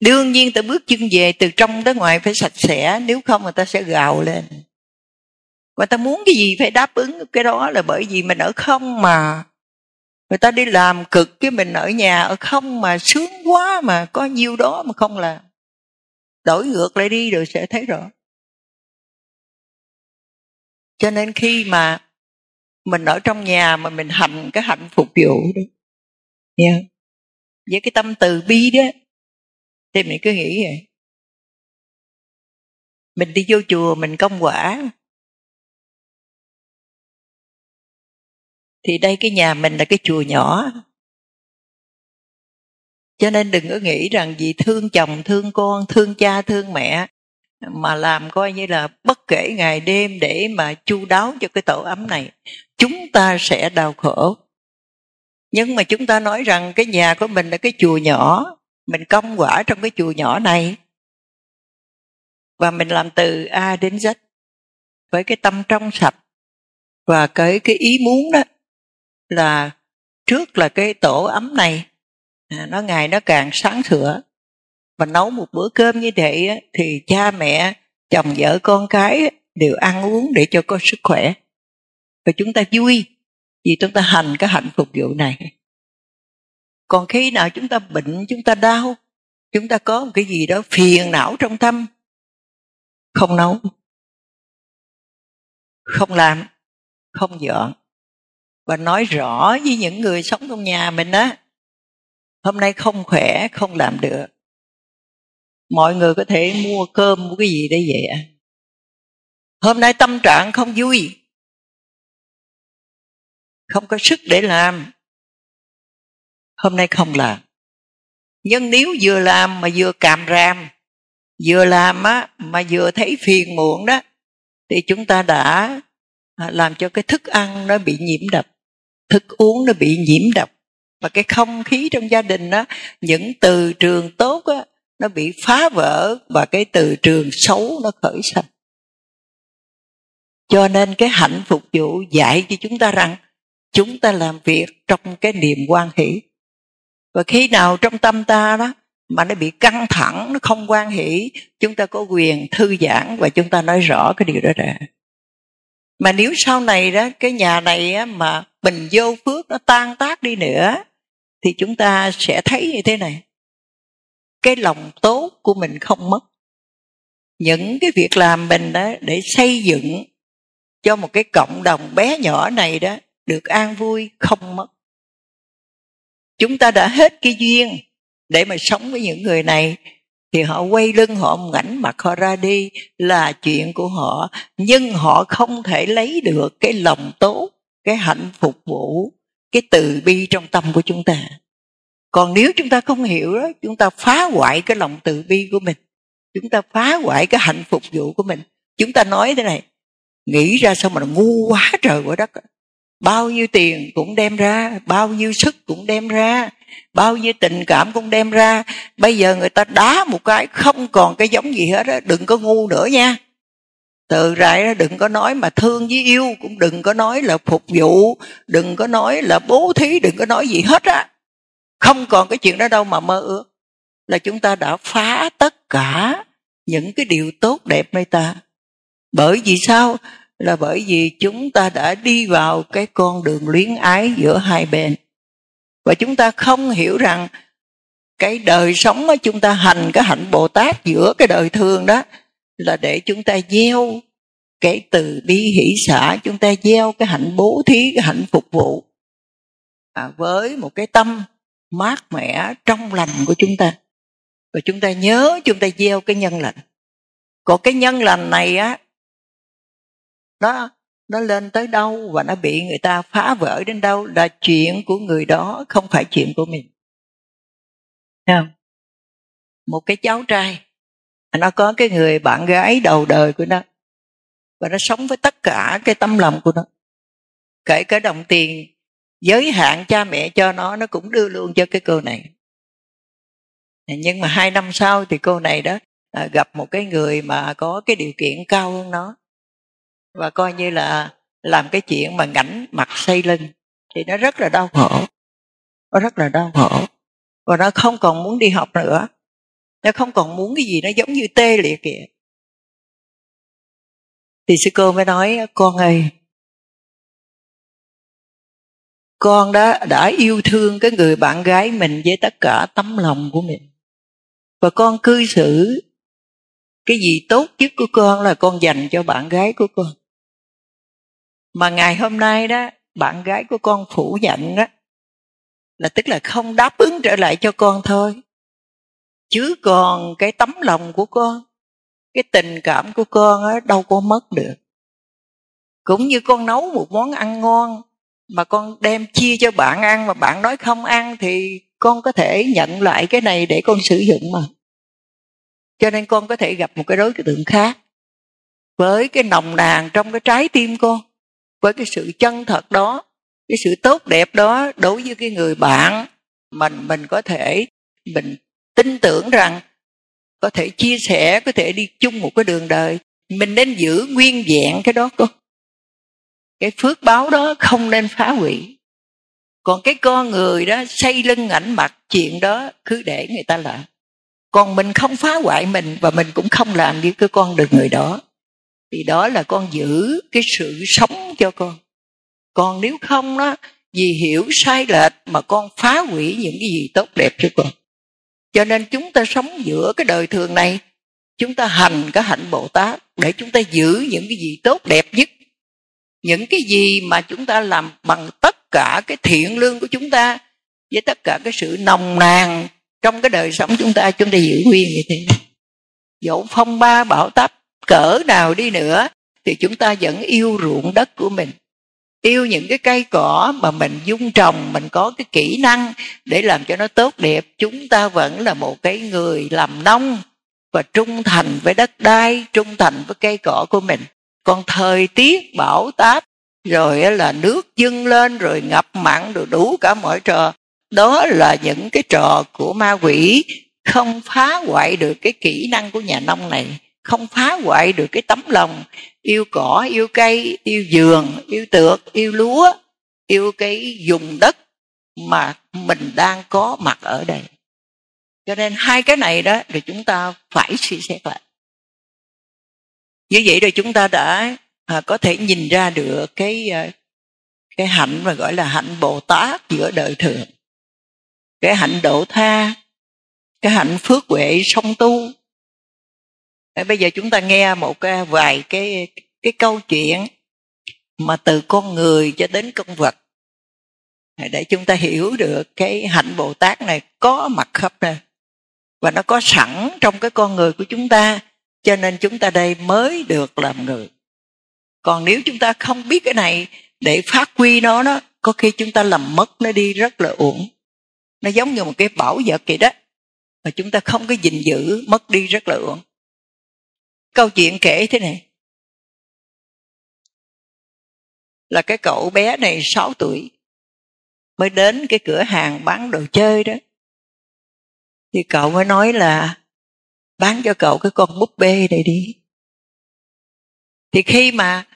đương nhiên ta bước chân về từ trong tới ngoài phải sạch sẽ, nếu không người ta sẽ gào lên. Và ta muốn cái gì phải đáp ứng cái đó là bởi vì mình ở không mà. Người ta đi làm cực cái mình ở nhà ở không mà, sướng quá mà, có nhiêu đó mà không làm. Đổi ngược lại đi rồi sẽ thấy rõ. Cho nên khi mà mình ở trong nhà mà mình hành cái hạnh phục vụ đó. Yeah. với cái tâm từ bi đó thì mình cứ nghĩ vậy. Mình đi vô chùa mình công quả. Thì đây cái nhà mình là cái chùa nhỏ. Cho nên đừng có nghĩ rằng vì thương chồng, thương con, thương cha, thương mẹ mà làm coi như là bất kể ngày đêm để mà chu đáo cho cái tổ ấm này, chúng ta sẽ đau khổ. Nhưng mà chúng ta nói rằng cái nhà của mình là cái chùa nhỏ mình công quả trong cái chùa nhỏ này. Và mình làm từ A đến Z. Với cái tâm trong sạch. Và cái cái ý muốn đó là trước là cái tổ ấm này à, nó ngày nó càng sáng sủa. Và nấu một bữa cơm như vậy thì cha mẹ, chồng vợ con cái đều ăn uống để cho có sức khỏe. Và chúng ta vui vì chúng ta hành cái hạnh phục vụ này còn khi nào chúng ta bệnh, chúng ta đau, chúng ta có một cái gì đó phiền não trong tâm, không nấu, không làm, không dọn. Và nói rõ với những người sống trong nhà mình á, hôm nay không khỏe, không làm được. Mọi người có thể mua cơm, mua cái gì để về ăn. Hôm nay tâm trạng không vui, không có sức để làm hôm nay không làm. Nhưng nếu vừa làm mà vừa càm ram vừa làm á, mà vừa thấy phiền muộn đó, thì chúng ta đã à, làm cho cái thức ăn nó bị nhiễm độc, thức uống nó bị nhiễm độc. Và cái không khí trong gia đình đó những từ trường tốt á, nó bị phá vỡ và cái từ trường xấu nó khởi sanh. Cho nên cái hạnh phục vụ dạy cho chúng ta rằng, chúng ta làm việc trong cái niềm quan hỷ và khi nào trong tâm ta đó mà nó bị căng thẳng nó không quan hỷ chúng ta có quyền thư giãn và chúng ta nói rõ cái điều đó ra. Mà nếu sau này đó cái nhà này á, mà bình vô phước nó tan tác đi nữa thì chúng ta sẽ thấy như thế này. Cái lòng tốt của mình không mất. Những cái việc làm mình đó để xây dựng cho một cái cộng đồng bé nhỏ này đó được an vui không mất chúng ta đã hết cái duyên để mà sống với những người này. Thì họ quay lưng, họ ngảnh mặt họ ra đi là chuyện của họ. Nhưng họ không thể lấy được cái lòng tốt, cái hạnh phục vụ, cái từ bi trong tâm của chúng ta. Còn nếu chúng ta không hiểu đó, chúng ta phá hoại cái lòng từ bi của mình. Chúng ta phá hoại cái hạnh phục vụ của mình. Chúng ta nói thế này, nghĩ ra sao mà ngu quá trời quá đất bao nhiêu tiền cũng đem ra bao nhiêu sức cũng đem ra bao nhiêu tình cảm cũng đem ra. Bây giờ người ta đá một cái không còn cái giống gì hết á đừng có ngu nữa nha. Từ rại ra, đừng có nói mà thương với yêu cũng đừng có nói là phục vụ đừng có nói là bố thí đừng có nói gì hết á. Không còn cái chuyện đó đâu mà mơ ước. Là chúng ta đã phá tất cả những cái điều tốt đẹp nơi ta. Bởi vì sao? Là bởi vì chúng ta đã đi vào cái con đường luyến ái giữa hai bên. Và chúng ta không hiểu rằng cái đời sống mà chúng ta hành cái hạnh bồ tát giữa cái đời thường đó là để chúng ta gieo cái từ bi hỷ xã chúng ta gieo cái hạnh bố thí cái hạnh phục vụ. À, với một cái tâm mát mẻ trong lành của chúng ta. Và chúng ta nhớ chúng ta gieo cái nhân lành. Còn cái nhân lành này á nó nó lên tới đâu và nó bị người ta phá vỡ đến đâu là chuyện của người đó không phải chuyện của mình. Không? Một cái cháu trai nó có cái người bạn gái đầu đời của nó và nó sống với tất cả cái tâm lòng của nó. Kể cả đồng tiền giới hạn cha mẹ cho nó nó cũng đưa luôn cho cái cô này. Nhưng mà hai năm sau thì cô này đó à, gặp một cái người mà có cái điều kiện cao hơn nó và coi như là làm cái chuyện mà ngảnh mặt xây lưng thì nó rất là đau. Khổ. Nó rất là đau. Khổ. Và nó không còn muốn đi học nữa. Nó không còn muốn cái gì nó giống như tê liệt kìa thì sư cô mới nói con ơi con đã đã yêu thương cái người bạn gái mình với tất cả tấm lòng của mình. Và con cư xử cái gì tốt nhất của con là con dành cho bạn gái của con mà ngày hôm nay đó, bạn gái của con phủ nhận đó là tức là không đáp ứng trở lại cho con thôi. Chứ còn cái tấm lòng của con, cái tình cảm của con á, đâu có mất được. Cũng như con nấu một món ăn ngon mà con đem chia cho bạn ăn mà bạn nói không ăn thì con có thể nhận lại cái này để con sử dụng mà. Cho nên con có thể gặp một cái đối tượng khác với cái nồng nàn trong cái trái tim con với cái sự chân thật đó, cái sự tốt đẹp đó đối với cái người bạn mình mình có thể, mình tin tưởng rằng có thể chia sẻ, có thể đi chung một cái đường đời. Mình nên giữ nguyên vẹn cái đó cô. Cái phước báo đó không nên phá hủy. Còn cái con người đó xây lưng ảnh mặt chuyện đó cứ để người ta làm. Còn mình không phá hoại mình và mình cũng không làm như cái con đường người đó thì đó là con giữ cái sự sống cho con. Còn nếu không đó vì hiểu sai lệch mà con phá hủy những cái gì tốt đẹp cho con. Cho nên chúng ta sống giữa cái đời thường này, chúng ta hành cái hạnh bồ tát để chúng ta giữ những cái gì tốt đẹp nhất. Những cái gì mà chúng ta làm bằng tất cả cái thiện lương của chúng ta, với tất cả cái sự nồng nàn trong cái đời sống chúng ta chúng ta giữ nguyên như thế. Dẫu phong ba, bão táp cỡ nào đi nữa, thì chúng ta vẫn yêu ruộng đất của mình. Yêu những cái cây cỏ mà mình dung trồng, mình có cái kỹ năng để làm cho nó tốt đẹp, chúng ta vẫn là một cái người làm nông và trung thành với đất đai, trung thành với cây cỏ của mình. Còn thời tiết bão táp, rồi là nước dâng lên, rồi ngập mặn, rồi đủ cả mọi trò, đó là những cái trò của ma quỷ không phá hoại được cái kỹ năng của nhà nông này không phá hoại được cái tấm lòng yêu cỏ yêu cây yêu giường yêu tược yêu lúa yêu cái dùng đất mà mình đang có mặt ở đây. Cho nên hai cái này đó thì chúng ta phải suy xét lại. Như vậy rồi chúng ta đã à, có thể nhìn ra được cái à, cái hạnh mà gọi là hạnh bồ tát giữa đời thường. Cái hạnh độ tha cái hạnh phước huệ song tu bây giờ chúng ta nghe một cái, vài cái cái câu chuyện mà từ con người cho đến con vật. Để chúng ta hiểu được cái hạnh bồ tát này có mặt khắp nơi và nó có sẵn trong cái con người của chúng ta, cho nên chúng ta đây mới được làm người. Còn nếu chúng ta không biết cái này để phát huy nó đó có khi chúng ta làm mất, nó đi rất là uổng. Nó giống như một cái bảo vật vậy đó. Mà chúng ta không có gìn giữ, mất đi rất là uổng câu chuyện kể thế này. Là cái cậu bé này 6 tuổi, mới đến cái cửa hàng bán đồ chơi đó. Thì cậu mới nói là, bán cho cậu cái con búp bê này đi. Thì khi mà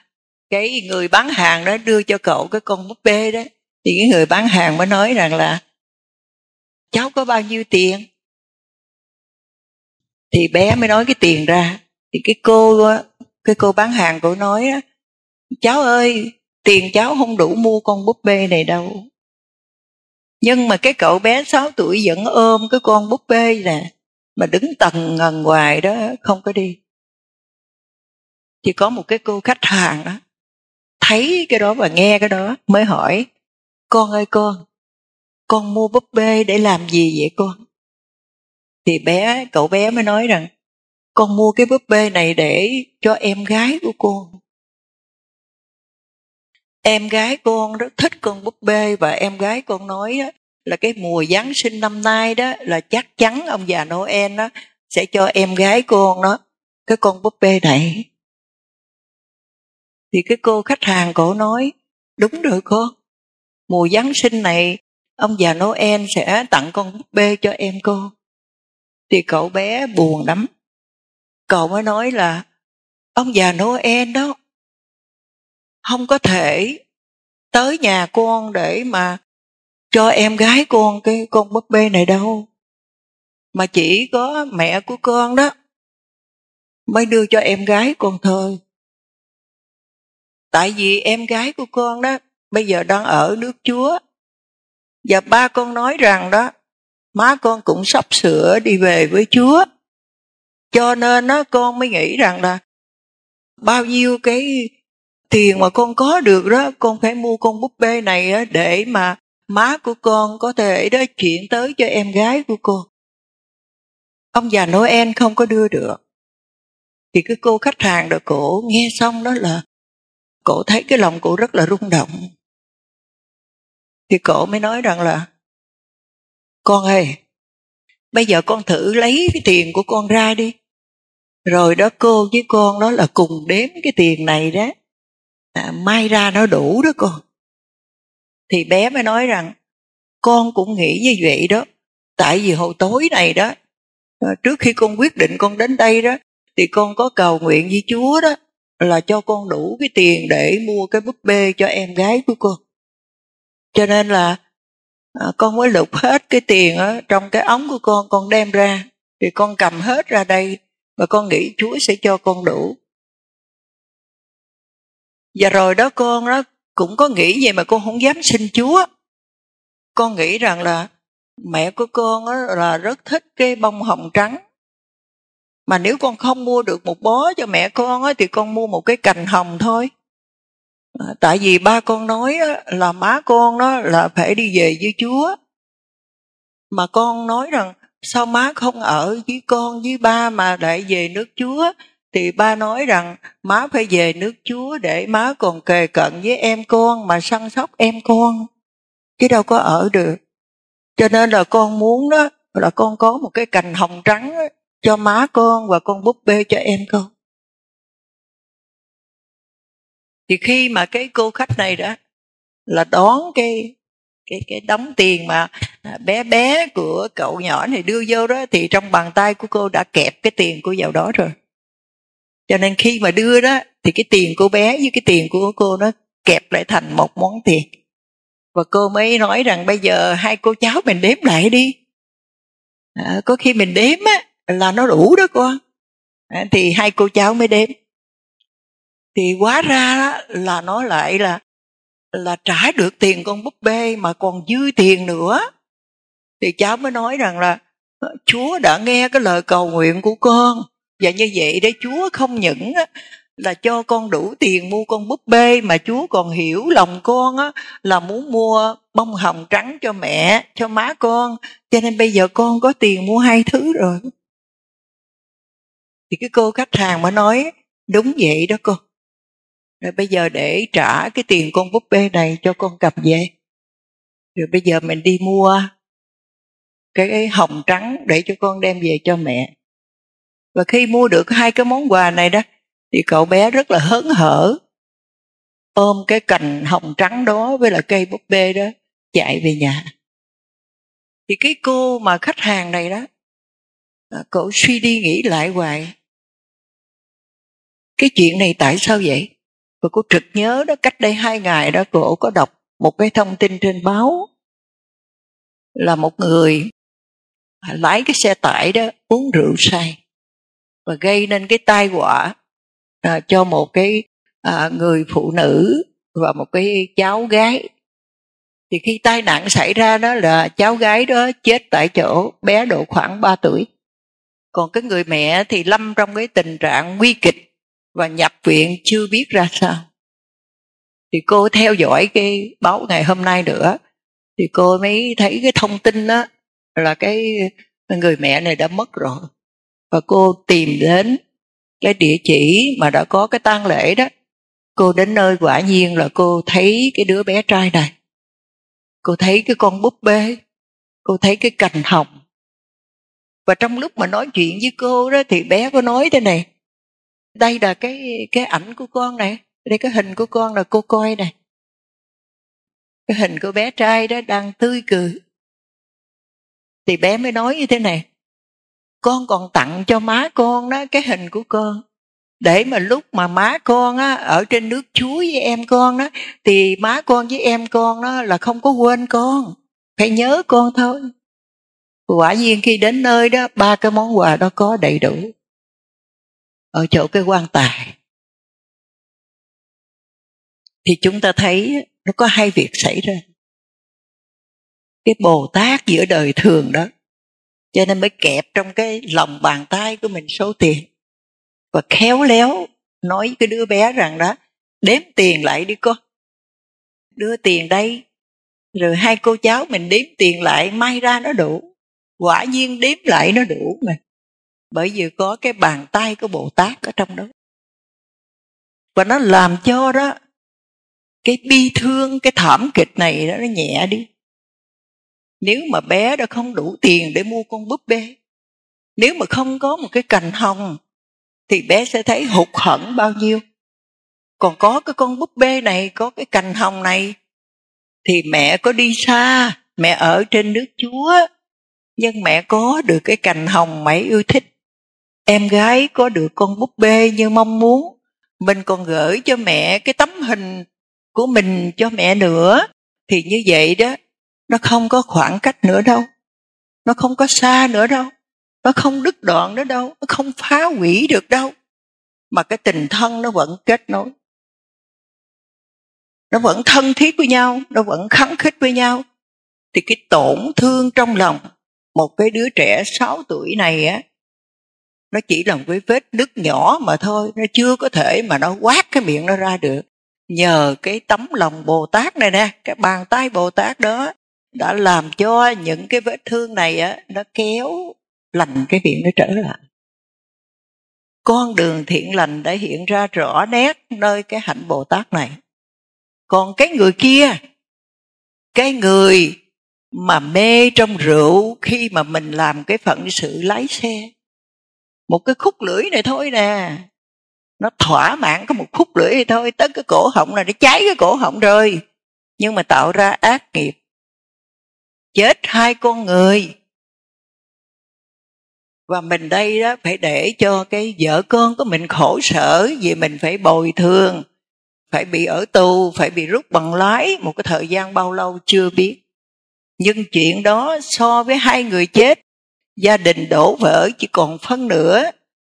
cái người bán hàng đó đưa cho cậu cái con búp bê đó, thì cái người bán hàng mới nói rằng là, cháu có bao nhiêu tiền? Thì bé mới nói cái tiền ra thì cái cô cái cô bán hàng cô nói cháu ơi, tiền cháu không đủ mua con búp bê này đâu. Nhưng mà cái cậu bé 6 tuổi vẫn ôm cái con búp bê nè, mà đứng tầng ngần ngoài đó, không có đi. Thì có một cái cô khách hàng đó thấy cái đó và nghe cái đó mới hỏi, con ơi con con mua búp bê để làm gì vậy con? Thì bé, cậu bé mới nói rằng con mua cái búp bê này để cho em gái của con em gái con rất thích con búp bê và em gái con nói á, là cái mùa giáng sinh năm nay đó là chắc chắn ông già noel đó sẽ cho em gái con đó cái con búp bê này. Thì cái cô khách hàng cổ nói đúng rồi con mùa giáng sinh này ông già noel sẽ tặng con búp bê cho em cô. Thì cậu bé buồn lắm cậu mới nói là, ông già noel đó, không có thể tới nhà con để mà cho em gái con cái con búp bê này đâu, mà chỉ có mẹ của con đó mới đưa cho em gái con thôi. Tại vì em gái của con đó bây giờ đang ở nước chúa, và ba con nói rằng đó, má con cũng sắp sửa đi về với chúa cho nên á, con mới nghĩ rằng là bao nhiêu cái tiền mà con có được đó, con phải mua con búp bê này để mà má của con có thể đó chuyển tới cho em gái của cô ông già noel không có đưa được. Thì cái cô khách hàng đó, cổ nghe xong đó là cổ thấy cái lòng cổ rất là rung động. Thì cổ mới nói rằng là, con ơi, bây giờ con thử lấy cái tiền của con ra đi rồi đó cô với con đó là cùng đếm cái tiền này đó. À, mai ra nó đủ đó con thì bé mới nói rằng con cũng nghĩ như vậy đó. Tại vì hồi tối này đó à, trước khi con quyết định con đến đây đó thì con có cầu nguyện với chúa đó là cho con đủ cái tiền để mua cái búp bê cho em gái của con cho nên là à, con mới lục hết cái tiền ở trong cái ống của con con đem ra. Thì con cầm hết ra đây và con nghĩ chúa sẽ cho con đủ. Và rồi đó con đó cũng có nghĩ vậy mà con không dám xin chúa. Con nghĩ rằng là mẹ của con là rất thích cái bông hồng trắng. Mà nếu con không mua được một bó cho mẹ con thì con mua một cái cành hồng thôi. À, tại vì ba con nói là má con đó là phải đi về với chúa. Mà con nói rằng sao má không ở với con với ba mà lại về nước chúa? Thì ba nói rằng má phải về nước chúa để má còn kề cận với em con mà săn sóc em con. Chứ đâu có ở được. Cho nên là con muốn đó là con có một cái cành hồng trắng đó, cho má con và con búp bê cho em con. Thì khi mà cái cô khách này đó là đón cái cái cái đóng tiền mà À, bé bé của cậu nhỏ này đưa vô đó thì trong bàn tay của cô đã kẹp cái tiền của vào đó rồi. Cho nên khi mà đưa đó thì cái tiền của bé với cái tiền của cô nó kẹp lại thành một món tiền. Và cô mới nói rằng bây giờ hai cô cháu mình đếm lại đi. À, có khi mình đếm á là nó đủ đó con à, thì hai cô cháu mới đếm. Thì quá ra đó, là nó lại là là trả được tiền con búp bê mà còn dư tiền nữa thì cháu mới nói rằng là ờ, chúa đã nghe cái lời cầu nguyện của con. Và như vậy để chúa không những là cho con đủ tiền mua con búp bê, mà chúa còn hiểu lòng con á, là muốn mua bông hồng trắng cho mẹ, cho má con. Cho nên bây giờ con có tiền mua hai thứ rồi. Thì cái cô khách hàng mới nói, đúng vậy đó cô. Rồi bây giờ để trả cái tiền con búp bê này cho con cầm về. Rồi bây giờ mình đi mua cái hồng trắng để cho con đem về cho mẹ. Và khi mua được hai cái món quà này đó, thì cậu bé rất là hớn hở. Ôm cái cành hồng trắng đó với là cây búp bê đó, chạy về nhà. Thì cái cô mà khách hàng này đó à, cậu suy đi nghĩ lại hoài. Cái chuyện này tại sao vậy? Và cô trực nhớ đó, cách đây hai ngày đó, cô có đọc một cái thông tin trên báo là một người lái cái xe tải đó uống rượu say và gây nên cái tai họa à, cho một cái à, người phụ nữ và một cái cháu gái. Thì khi tai nạn xảy ra đó là cháu gái đó chết tại chỗ bé độ khoảng 3 tuổi. Còn cái người mẹ thì lâm trong cái tình trạng nguy kịch và nhập viện chưa biết ra sao. Thì cô theo dõi cái báo ngày hôm nay nữa thì cô mới thấy cái thông tin đó là cái người mẹ này đã mất rồi. Và cô tìm đến cái địa chỉ mà đã có cái tang lễ đó. Cô đến nơi quả nhiên là cô thấy cái đứa bé trai này. Cô thấy cái con búp bê. Cô thấy cái cành hồng. Và trong lúc mà nói chuyện với cô đó thì bé có nói thế này đây là cái cái ảnh của con này đây cái hình của con là cô coi này cái hình của bé trai đó đang tươi cười thì bé mới nói như thế này, con còn tặng cho má con đó cái hình của con. Để mà lúc mà má con á, ở trên nước chuối với em con đó thì má con với em con đó là không có quên con, phải nhớ con thôi. Quả nhiên khi đến nơi đó, ba cái món quà đó có đầy đủ. Ở chỗ cái quan tài. Thì chúng ta thấy nó có hai việc xảy ra cái bồ tát giữa đời thường đó. Cho nên mới kẹp trong cái lòng bàn tay của mình số tiền. Và khéo léo nói với cái đứa bé rằng đó đếm tiền lại đi con đưa tiền đây rồi hai cô cháu mình đếm tiền lại may ra nó đủ. Quả nhiên đếm lại nó đủ mà. Bởi vì có cái bàn tay của bồ tát ở trong đó. Và nó làm cho đó cái bi thương cái thảm kịch này đó, nó nhẹ đi nếu mà bé đã không đủ tiền để mua con búp bê, nếu mà không có một cái cành hồng, thì bé sẽ thấy hụt hẫng bao nhiêu. Còn có cái con búp bê này, có cái cành hồng này, thì mẹ có đi xa, mẹ ở trên nước chúa. Nhưng mẹ có được cái cành hồng mẹ yêu thích. Em gái có được con búp bê như mong muốn. Mình còn gửi cho mẹ cái tấm hình của mình cho mẹ nữa. Thì như vậy đó nó không có khoảng cách nữa đâu. Nó không có xa nữa đâu. Nó không đứt đoạn nữa đâu. Nó không phá hủy được đâu. Mà cái tình thân nó vẫn kết nối. Nó vẫn thân thiết với nhau. Nó vẫn khắng khích với nhau. Thì cái tổn thương trong lòng một cái đứa trẻ 6 tuổi này á, nó chỉ là một cái vết nứt nhỏ mà thôi. Nó chưa có thể mà nó quát cái miệng nó ra được. Nhờ cái tấm lòng bồ tát này nè, cái bàn tay bồ tát đó đã làm cho những cái vết thương này á, nó kéo lành cái miệng nó trở lại. Con đường thiện lành đã hiện ra rõ nét nơi cái hạnh bồ tát này. Còn cái người kia, cái người mà mê trong rượu khi mà mình làm cái phận sự lái xe, một cái khúc lưỡi này thôi nè. Nó thỏa mãn có một khúc lưỡi thôi, tới cái cổ họng là nó cháy cái cổ họng rồi. Nhưng mà tạo ra ác nghiệp chết hai con người. Và mình đây đó phải để cho cái vợ con của mình khổ sở vì mình phải bồi thường, phải bị ở tù, phải bị rút bằng lái một cái thời gian bao lâu chưa biết. Nhưng chuyện đó so với hai người chết, gia đình đổ vỡ chỉ còn phân nửa.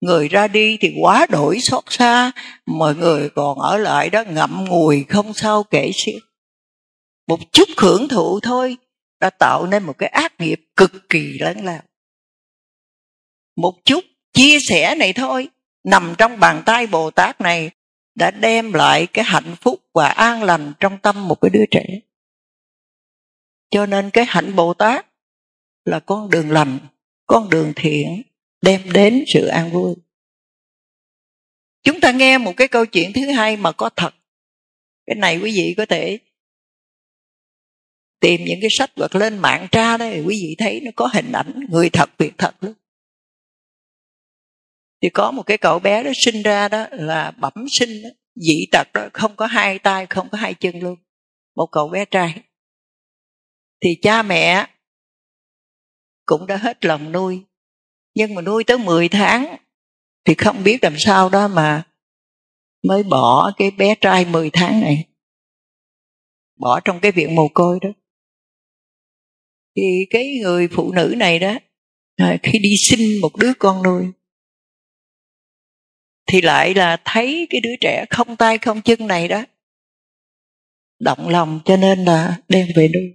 Người ra đi thì quá đổi xót xa, mọi người còn ở lại đó ngậm ngùi không sao kể xiết. Một chút hưởng thụ thôi đã tạo nên một cái ác nghiệp cực kỳ lớn lao. Một chút chia sẻ này thôi, nằm trong bàn tay bồ tát này đã đem lại cái hạnh phúc và an lành trong tâm một cái đứa trẻ. Cho nên cái hạnh bồ tát là con đường lành, con đường thiện, đem đến sự an vui. Chúng ta nghe một cái câu chuyện thứ hai mà có thật. Cái này quý vị có thể tìm những cái sách vật lên mạng tra đây quý vị thấy nó có hình ảnh người thật việc thật luôn. Thì có một cái cậu bé đó sinh ra đó là bẩm sinh đó, dị tật đó không có hai tay không có hai chân luôn. Một cậu bé trai. Thì cha mẹ cũng đã hết lòng nuôi. Nhưng mà nuôi tới 10 tháng thì không biết làm sao đó mà mới bỏ cái bé trai 10 tháng này. Bỏ trong cái viện mồ côi đó thì cái người phụ nữ này đó à, khi đi sinh một đứa con nuôi, thì lại là thấy cái đứa trẻ không tay không chân này đó, động lòng cho nên là đem về nuôi.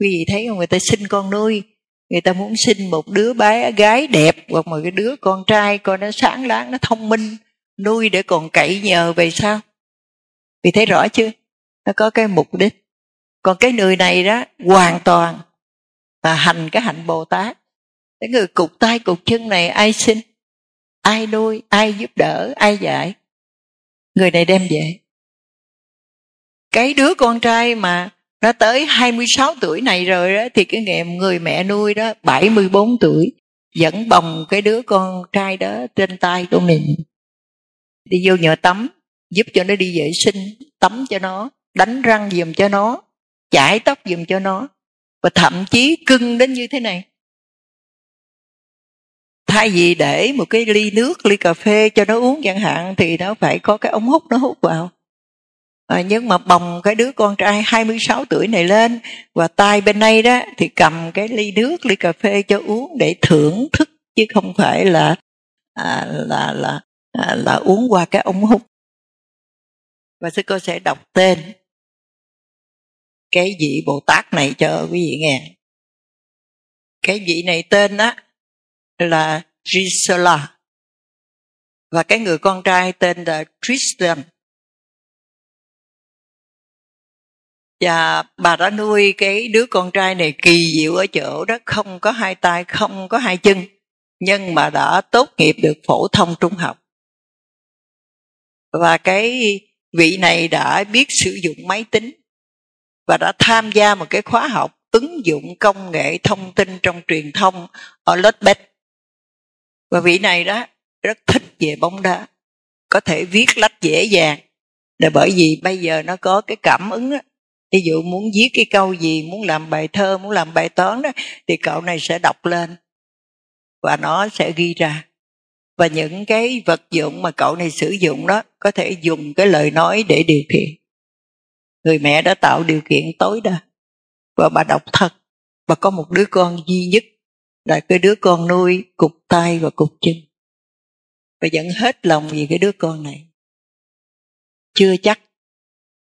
Quý vị thấy không? Người ta sinh con nuôi, người ta muốn sinh một đứa bé, gái đẹp hoặc một cái đứa con trai, coi nó sáng láng, nó thông minh, nuôi để còn cậy nhờ về sau. Vì thấy rõ chưa? Nó có cái mục đích. Còn cái người này đó, hoàn toàn và hành cái hạnh bồ tát. Cái người cục tay cục chân này ai sinh ai nuôi, ai giúp đỡ, ai dạy? Người này đem về. Cái đứa con trai mà nó tới 26 tuổi này rồi đó, thì cái nghề người mẹ nuôi đó 74 tuổi, vẫn bồng cái đứa con trai đó trên tay của mình. Đi vô nhờ tắm, giúp cho nó đi vệ sinh, tắm cho nó, đánh răng giùm cho nó, chải tóc giùm cho nó và thậm chí cưng đến như thế này. Thay vì để một cái ly nước ly cà phê cho nó uống chẳng hạn thì nó phải có cái ống hút nó hút vào. À, nhưng mà bồng cái đứa con trai 26 tuổi này lên và tay bên này đó thì cầm cái ly nước ly cà phê cho uống để thưởng thức chứ không phải là à, là là à, là uống qua cái ống hút. Và sư cô sẽ đọc tên cái vị bồ tát này cho quý vị nghe. Cái vị này tên á là Gisela và cái người con trai tên là Tristan. Và bà đã nuôi cái đứa con trai này kỳ diệu ở chỗ đó, không có hai tay, không có hai chân, nhưng mà đã tốt nghiệp được phổ thông trung học. Và cái vị này đã biết sử dụng máy tính và đã tham gia một cái khóa học ứng dụng công nghệ thông tin trong truyền thông ở Lodbeck và vị này đó rất thích về bóng đá, có thể viết lách dễ dàng. Là bởi vì bây giờ nó có cái cảm ứng đó. ví dụ muốn viết cái câu gì, muốn làm bài thơ, muốn làm bài toán đó thì cậu này sẽ đọc lên và nó sẽ ghi ra. Và những cái vật dụng mà cậu này sử dụng đó có thể dùng cái lời nói để điều khiển người mẹ đã tạo điều kiện tối đa. Và bà độc thật và có một đứa con duy nhất. Là cái đứa con nuôi cục tay và cục chân. Và vẫn hết lòng vì cái đứa con này. Chưa chắc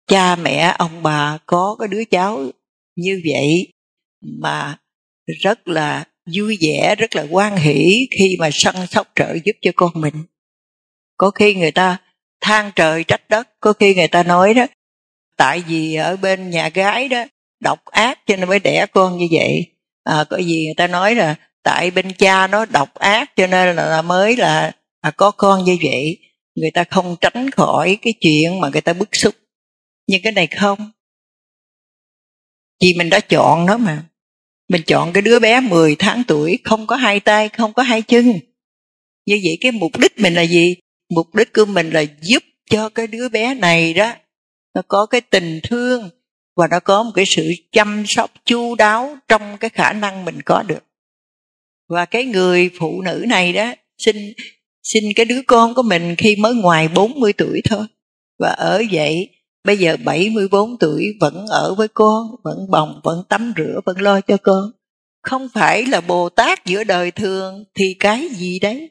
cha mẹ, ông bà có cái đứa cháu như vậy mà rất là vui vẻ, rất là quan hỷ khi mà săn sóc trợ giúp cho con mình. Có khi người ta than trời trách đất, có khi người ta nói đó tại vì ở bên nhà gái đó độc ác cho nên mới đẻ con như vậy. À, có gì người ta nói là tại bên cha nó độc ác cho nên là, là mới là, là có con như vậy. Người ta không tránh khỏi cái chuyện mà người ta bức xúc. Nhưng cái này không. Vì mình đã chọn nó mà. Mình chọn cái đứa bé 10 tháng tuổi không có hai tay không có hai chân. Như vậy cái mục đích mình là gì? Mục đích của mình là giúp cho cái đứa bé này đó nó có cái tình thương và nó có một cái sự chăm sóc, chu đáo trong cái khả năng mình có được. Và cái người phụ nữ này đó, sinh sinh cái đứa con của mình khi mới ngoài 40 tuổi thôi. Và ở vậy, bây giờ 74 tuổi vẫn ở với con, vẫn bồng, vẫn tắm rửa, vẫn lo cho con. Không phải là bồ tát giữa đời thường thì cái gì đấy?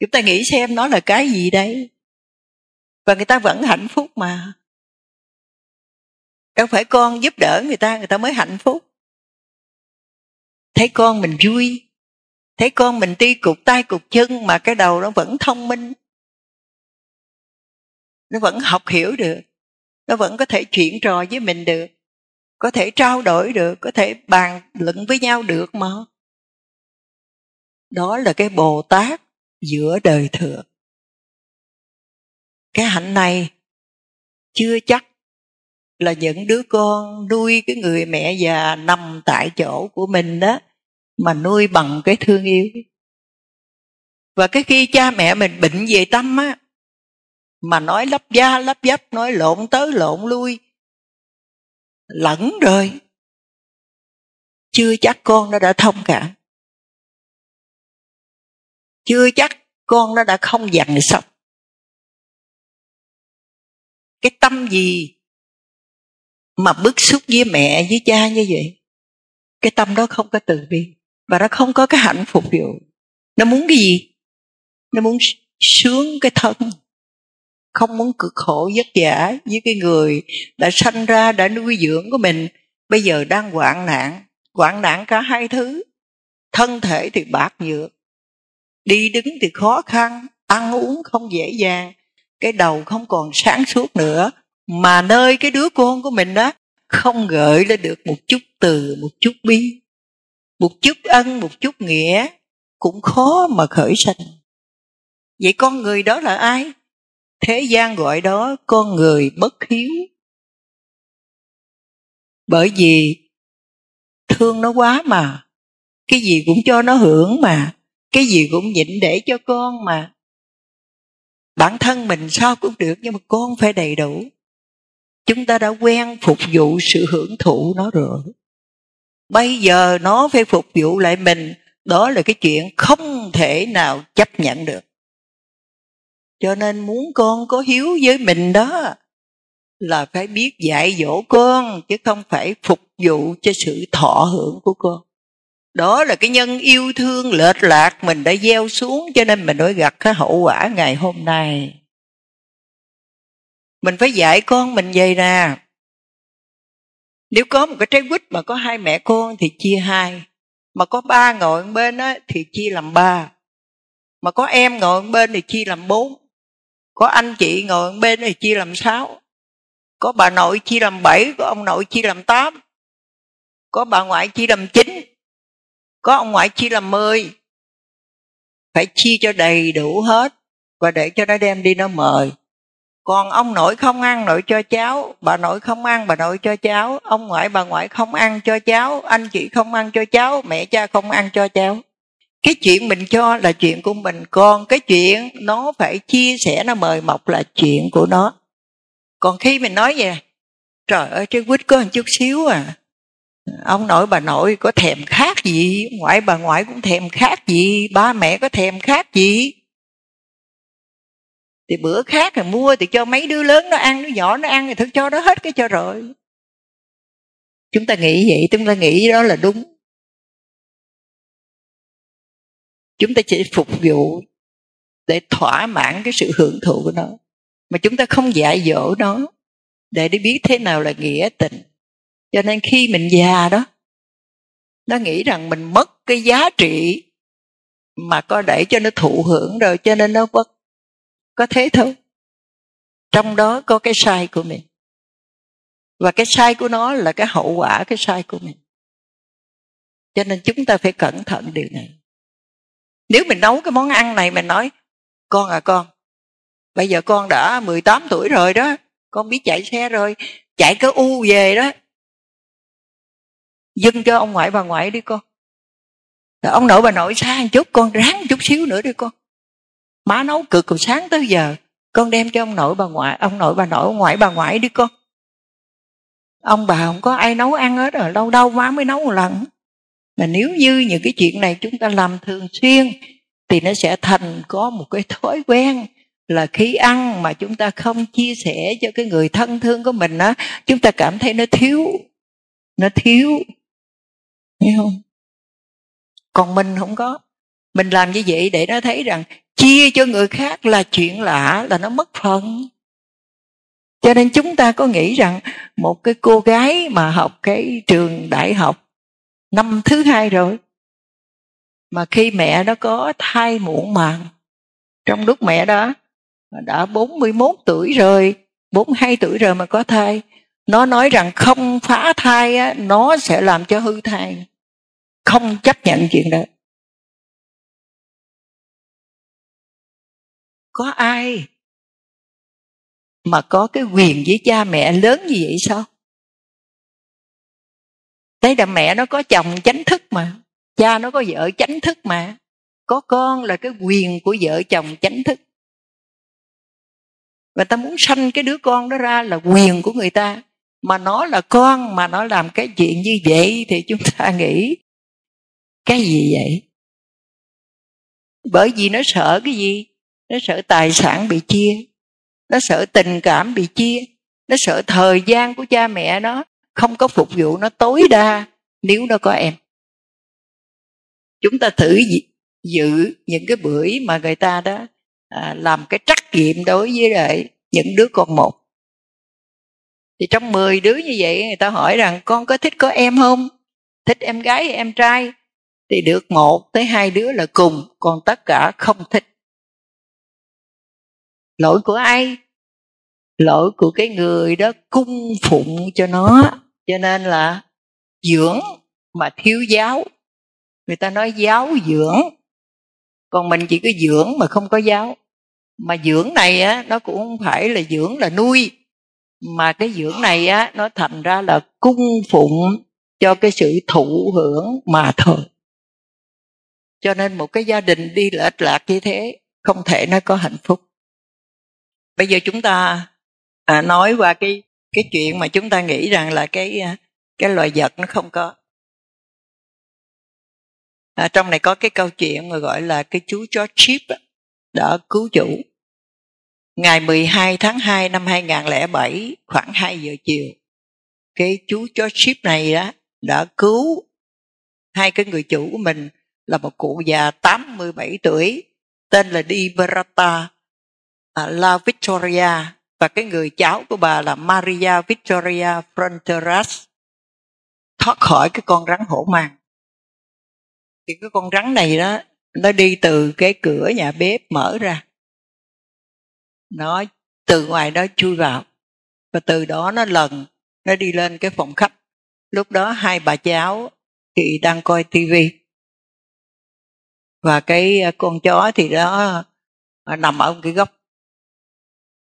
Chúng ta nghĩ xem nó là cái gì đấy và người ta vẫn hạnh phúc mà. Đâu phải con giúp đỡ người ta người ta mới hạnh phúc. Thấy con mình vui, thấy con mình tuy cục tay cục chân mà cái đầu nó vẫn thông minh. Nó vẫn học hiểu được, nó vẫn có thể chuyện trò với mình được, có thể trao đổi được, có thể bàn luận với nhau được mà. Đó là cái bồ tát giữa đời thường cái hạnh này chưa chắc là những đứa con nuôi cái người mẹ già nằm tại chỗ của mình đó mà nuôi bằng cái thương yêu. Và cái khi cha mẹ mình bệnh về tâm á, mà nói lấp da lấp dấp nói lộn tới lộn lui, lẫn rồi, chưa chắc con nó đã thông cảm chưa chắc con nó đã không dằn sọc cái tâm gì mà bức xúc với mẹ, với cha như vậy? Cái tâm đó không có từ bi và nó không có cái hạnh phục vụ. Nó muốn cái gì? Nó muốn sướng cái thân. Không muốn cực khổ, vất vả với cái người đã sanh ra, đã nuôi dưỡng của mình. Bây giờ đang hoạn nạn. Hoạn nạn cả hai thứ. Thân thể thì bạc nhược. Đi đứng thì khó khăn. Ăn uống không dễ dàng cái đầu không còn sáng suốt nữa, mà nơi cái đứa con của mình đó không gợi lên được một chút từ, một chút bi, một chút ân, một chút nghĩa cũng khó mà khởi sanh. Vậy con người đó là ai? Thế gian gọi đó con người bất hiếu. Bởi vì thương nó quá mà, cái gì cũng cho nó hưởng mà, cái gì cũng nhịn để cho con mà bản thân mình sao cũng được, nhưng mà con phải đầy đủ. Chúng ta đã quen phục vụ sự hưởng thụ nó rồi. Bây giờ nó phải phục vụ lại mình. Đó là cái chuyện không thể nào chấp nhận được. Cho nên muốn con có hiếu với mình đó, là phải biết dạy dỗ con, chứ không phải phục vụ cho sự thọ hưởng của con đó là cái nhân yêu thương lệch lạc mình đã gieo xuống, cho nên mình mới gặt cái hậu quả ngày hôm nay. Mình phải dạy con mình vậy nè. Nếu có một cái trái quýt mà có hai mẹ con thì chia hai. Mà có ba ngồi bên á thì chia làm ba. Mà có em ngồi bên thì chia làm bốn. Có anh chị ngồi bên thì chia làm sáu. Có bà nội chia làm bảy, có ông nội chia làm tám. Có bà ngoại chia làm chín có ông ngoại chia làm mười. Phải chia cho đầy đủ hết và để cho nó đem đi nó mời. Còn ông nội không ăn nội cho cháu, bà nội không ăn bà nội cho cháu. Ông ngoại, bà ngoại không ăn cho cháu, anh chị không ăn cho cháu, mẹ cha không ăn cho cháu. Cái chuyện mình cho là chuyện của mình, còn cái chuyện nó phải chia sẻ, nó mời mọc là chuyện của nó. Còn khi mình nói vậy, trời ơi trái quýt có một chút xíu à ông nội bà nội có thèm khác gì? Ngoại bà ngoại cũng thèm khác gì? Ba mẹ có thèm khác gì? Thì bữa khác thì mua thì cho mấy đứa lớn nó ăn, đứa nhỏ nó ăn thì thôi cho nó hết cái cho rồi. Chúng ta nghĩ vậy, chúng ta nghĩ đó là đúng. Chúng ta chỉ phục vụ để thỏa mãn cái sự hưởng thụ của nó. Mà chúng ta không dạy dỗ nó để để biết thế nào là nghĩa tình cho nên khi mình già đó, nó nghĩ rằng mình mất cái giá trị mà có để cho nó thụ hưởng rồi, cho nên nó bất có thế thôi. Trong đó có cái sai của mình. Và cái sai của nó là cái hậu quả cái sai của mình. Cho nên chúng ta phải cẩn thận điều này. Nếu mình nấu cái món ăn này, mình nói, con à con, bây giờ con đã 18 tuổi rồi đó, con biết chạy xe rồi, chạy cái u về đó dâng cho ông ngoại bà ngoại đi con. Rồi ông nội bà nội xa một chút, con ráng một chút xíu nữa đi con. Má nấu cực từ sáng tới giờ, con đem cho ông nội bà ngoại, ông nội bà nội ông ngoại bà ngoại đi con. Ông bà không có ai nấu ăn hết rồi, lâu đâu má mới nấu một lần. Mà nếu như những cái chuyện này chúng ta làm thường xuyên, thì nó sẽ thành có một cái thói quen là khi ăn mà chúng ta không chia sẻ cho cái người thân thương của mình á, chúng ta cảm thấy nó thiếu nó thiếu. Thấy không? Còn mình không có. Mình làm như vậy để nó thấy rằng chia cho người khác là chuyện lạ là nó mất phần. Cho nên chúng ta có nghĩ rằng một cái cô gái mà học cái trường đại học năm thứ hai rồi mà khi mẹ nó có thai muộn màng trong lúc mẹ đó đã 41 tuổi rồi 42 tuổi rồi mà có thai nó nói rằng không phá thai á, nó sẽ làm cho hư thai không chấp nhận chuyện đó. Có ai mà có cái quyền với cha mẹ lớn như vậy sao? Đấy là mẹ nó có chồng chánh thức mà. Cha nó có vợ chánh thức mà. Có con là cái quyền của vợ chồng chánh thức. Và ta muốn sanh cái đứa con đó ra là quyền của người ta. Mà nó là con, mà nó làm cái chuyện như vậy Thì chúng ta nghĩ cái gì vậy? Bởi vì nó sợ cái gì? Nó sợ tài sản bị chia Nó sợ tình cảm bị chia Nó sợ thời gian của cha mẹ nó không có phục vụ nó tối đa nếu nó có em chúng ta thử giữ những cái bữa mà người ta đó à, làm cái trắc nghiệm đối với lại những đứa con một thì trong 10 đứa như vậy người ta hỏi rằng con có thích có em không thích em gái hay em trai thì được một tới hai đứa là cùng, còn tất cả không thích. Lỗi của ai? Lỗi của cái người đó cung phụng cho nó, cho nên là dưỡng mà thiếu giáo. Người ta nói giáo dưỡng, còn mình chỉ có dưỡng mà không có giáo. Mà dưỡng này á, nó cũng không phải là dưỡng là nuôi, mà cái dưỡng này á, nó thành ra là cung phụng cho cái sự thụ hưởng mà thôi cho nên một cái gia đình đi lệch lạc như thế không thể nó có hạnh phúc. Bây giờ chúng ta à, nói qua cái cái chuyện mà chúng ta nghĩ rằng là cái à, cái loài vật nó không có. À, trong này có cái câu chuyện mà gọi là cái chú chó chip đã cứu chủ. Ngày 12 tháng 2 năm 2007 khoảng 2 giờ chiều cái chú chó chip này đó đã cứu hai cái người chủ của mình là một cụ già 87 tuổi tên là Di Berata à, La Victoria. Và cái người cháu của bà là Maria Victoria Fronteras. Thoát khỏi cái con rắn hổ mang. Thì cái con rắn này đó nó đi từ cái cửa nhà bếp mở ra. Nó từ ngoài đó chui vào. Và từ đó nó lần nó đi lên cái phòng khách. Lúc đó hai bà cháu thì đang coi tivi và cái ờ, con chó thì đó ờ, nằm ở cái góc.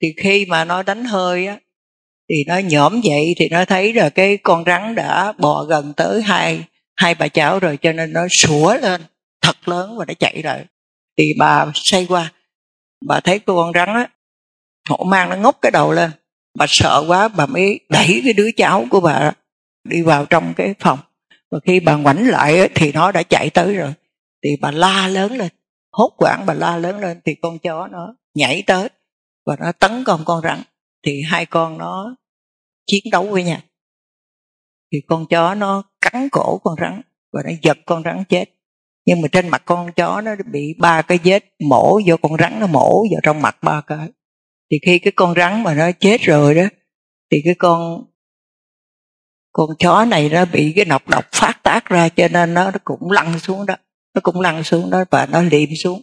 Thì khi mà nó đánh hơi á, thì nó nhổm dậy thì nó thấy là cái con rắn đã bò gần tới hai hai bà cháu rồi, cho nên nó sủa lên thật lớn và nó chạy lại. Thì bà say qua, bà thấy con rắn á, hổ mang nó ngóc cái đầu lên. Bà sợ quá, bà mới đẩy cái đứa cháu của bà đi vào trong cái phòng. Và khi bà ngoảnh lại thì nó đã chạy tới rồi thì bà la lớn lên hốt quảng bà la lớn lên thì con chó nó nhảy tới và nó tấn công con rắn. Thì hai con nó chiến đấu với nhau. Thì con chó nó cắn cổ con rắn và nó giật con rắn chết. Nhưng mà trên mặt con chó nó bị ba cái vết mổ do con rắn nó mổ vào trong mặt ba cái. Thì khi cái con rắn mà nó chết rồi đó thì cái con con chó này nó bị cái nọc độc phát tác ra cho nên nó, nó cũng lăn xuống đó nó cũng lăn xuống đó và nó liệm xuống.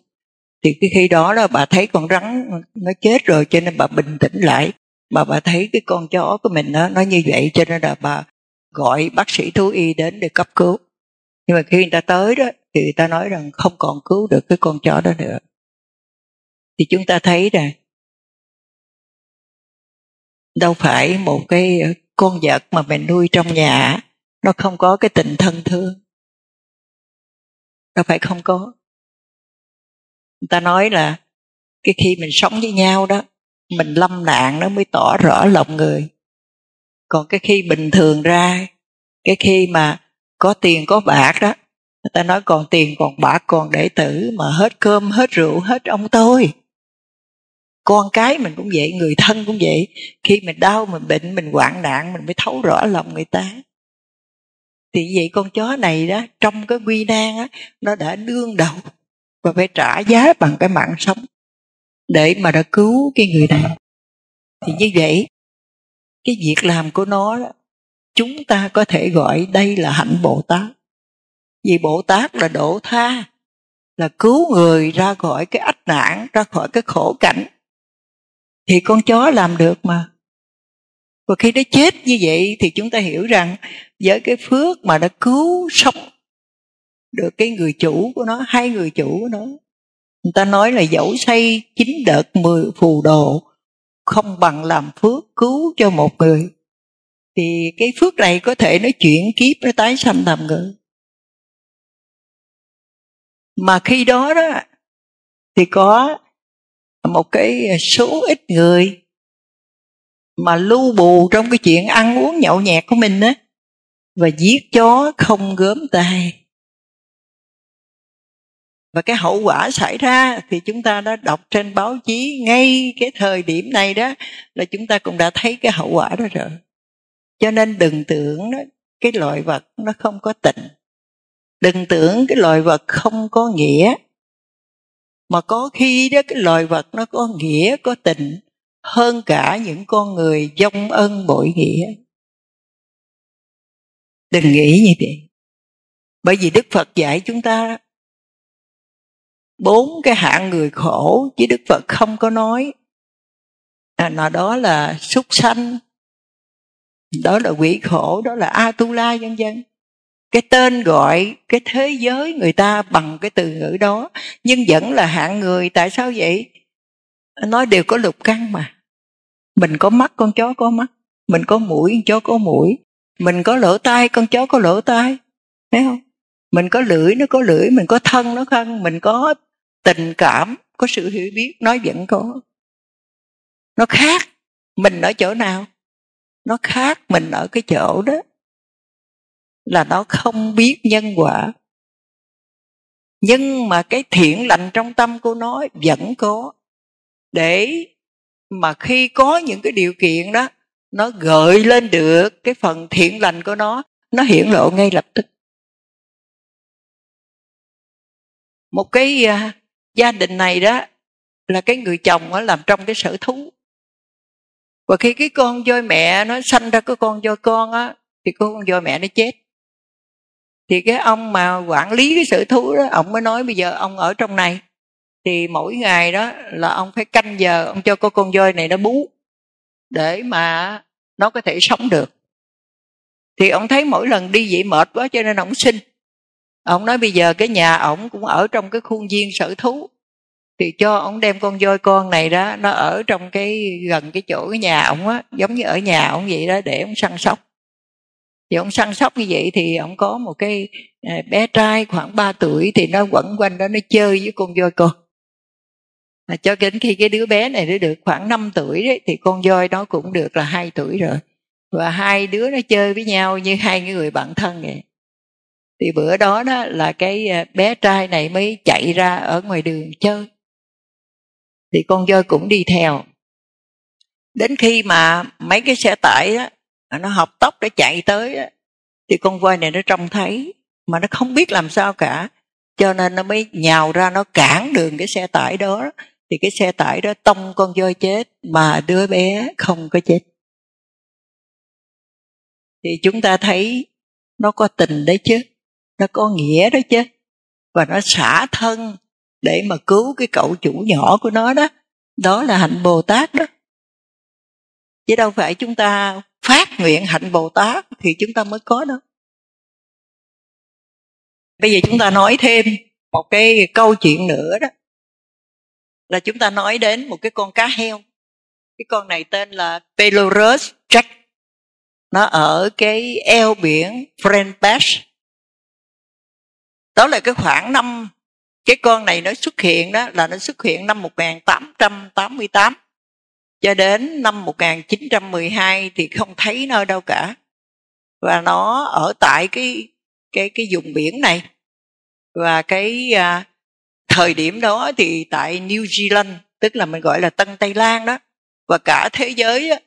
Thì cái khi đó là bà thấy con rắn nó chết rồi, cho nên bà bình tĩnh lại. Mà bà thấy cái con chó của mình nó nó như vậy, cho nên là bà gọi bác sĩ thú y đến để cấp cứu. Nhưng mà khi người ta tới đó, thì người ta nói rằng không còn cứu được cái con chó đó nữa. Thì chúng ta thấy nè, đâu phải một cái con vật mà mình nuôi trong nhà, nó không có cái tình thân thương đâu phải không có. Người ta nói là cái khi mình sống với nhau đó, mình lâm nạn nó mới tỏ rõ lòng người. Còn cái khi bình thường ra, cái khi mà có tiền, có bạc đó, người ta nói còn tiền, còn bạc, còn đệ tử, mà hết cơm, hết rượu, hết ông tôi. Con cái mình cũng vậy, người thân cũng vậy. Khi mình đau, mình bệnh, mình hoạn nạn, mình mới thấu rõ lòng người ta thì vậy con chó này đó trong cái quy nan á nó đã đương đầu và phải trả giá bằng cái mạng sống để mà đã cứu cái người này. Thì như vậy cái việc làm của nó đó, chúng ta có thể gọi đây là hạnh bồ tát. Vì bồ tát là độ tha là cứu người ra khỏi cái ách nạn ra khỏi cái khổ cảnh. Thì con chó làm được mà và khi nó chết như vậy thì chúng ta hiểu rằng với cái phước mà nó cứu sống được cái người chủ của nó, hai người chủ của nó, người ta nói là dẫu xây chín đợt mười phù đồ không bằng làm phước cứu cho một người, thì cái phước này có thể nó chuyển kiếp, nó tái sanh làm người. Mà khi đó đó, thì có một cái số ít người mà lưu bù trong cái chuyện ăn uống nhậu nhẹt của mình á và giết chó không gớm tay. Và cái hậu quả xảy ra thì chúng ta đã đọc trên báo chí ngay cái thời điểm này đó là chúng ta cũng đã thấy cái hậu quả đó rồi. Cho nên đừng tưởng đó, cái loài vật nó không có tình. Đừng tưởng cái loài vật không có nghĩa mà có khi đó cái loài vật nó có nghĩa có tình hơn cả những con người dông ân bội nghĩa. Đừng nghĩ như vậy. Bởi vì đức phật dạy chúng ta bốn cái hạng người khổ chứ đức phật không có nói. À, nào đó là súc sanh đó là quỷ khổ đó là atula vân vân. Cái tên gọi cái thế giới người ta bằng cái từ ngữ đó nhưng vẫn là hạng người. Tại sao vậy? Nói đều có lục căn mà. Mình có mắt, con chó có mắt. Mình có mũi, con chó có mũi. Mình có lỗ tai, con chó có lỗ tai. Thấy không? Mình có lưỡi, nó có lưỡi. Mình có thân, nó thân. Mình có tình cảm, có sự hiểu biết nó vẫn có. Nó khác mình ở chỗ nào? Nó khác mình ở cái chỗ đó là nó không biết nhân quả. Nhưng mà cái thiện lành trong tâm của nó vẫn có để mà khi có những cái điều kiện đó nó gợi lên được cái phần thiện lành của nó nó hiển lộ ngay lập tức. Một cái uh, gia đình này đó là cái người chồng nó làm trong cái sở thú. Và khi cái con voi mẹ nó sanh ra cái con voi con á thì con voi mẹ nó chết. Thì cái ông mà quản lý cái sở thú đó ông mới nói bây giờ ông ở trong này thì mỗi ngày đó là ông phải canh giờ, ông cho con con voi này nó bú, để mà nó có thể sống được. Thì ông thấy mỗi lần đi vậy mệt quá cho nên ông xin. Ông nói bây giờ cái nhà ổng cũng ở trong cái khuôn viên sở thú, thì cho ông đem con voi con này đó, nó ở trong cái gần cái chỗ cái nhà ổng á, giống như ở nhà ổng vậy đó, để ông săn sóc. Thì ông săn sóc như vậy thì ông có một cái à, bé trai khoảng 3 tuổi thì nó quẩn quanh đó, nó chơi với con voi con à, cho đến khi cái đứa bé này nó được khoảng 5 tuổi đấy thì con voi đó cũng được là hai tuổi rồi. Và hai đứa nó chơi với nhau như hai người bạn thân vậy. Thì bữa đó đó là cái à, bé trai này mới chạy ra ở ngoài đường chơi. Thì con voi cũng đi theo. Đến khi mà mấy cái xe tải đó nó học tốc để chạy tới đó, thì con voi này nó trông thấy mà nó không biết làm sao cả. Cho nên nó mới nhào ra nó cản đường cái xe tải đó thì cái xe tải đó tông con voi chết mà đứa bé không có chết. Thì chúng ta thấy nó có tình đấy chứ, nó có nghĩa đó chứ. Và nó xả thân để mà cứu cái cậu chủ nhỏ của nó đó. Đó là hạnh bồ tát đó. Chứ đâu phải chúng ta phát nguyện hạnh bồ tát thì chúng ta mới có đâu. Bây giờ chúng ta nói thêm một cái câu chuyện nữa đó là chúng ta nói đến một cái con cá heo. Cái con này tên là Pelorus Jack. Nó ở cái eo biển French đó là cái khoảng năm cái con này nó xuất hiện đó là nó xuất hiện năm 1888 cho đến năm 1912 thì không thấy nơi đâu cả. Và nó ở tại cái cái cái vùng biển này. Và cái à, thời điểm đó thì tại New Zealand tức là mình gọi là Tân Tây Lan đó và cả thế giới á,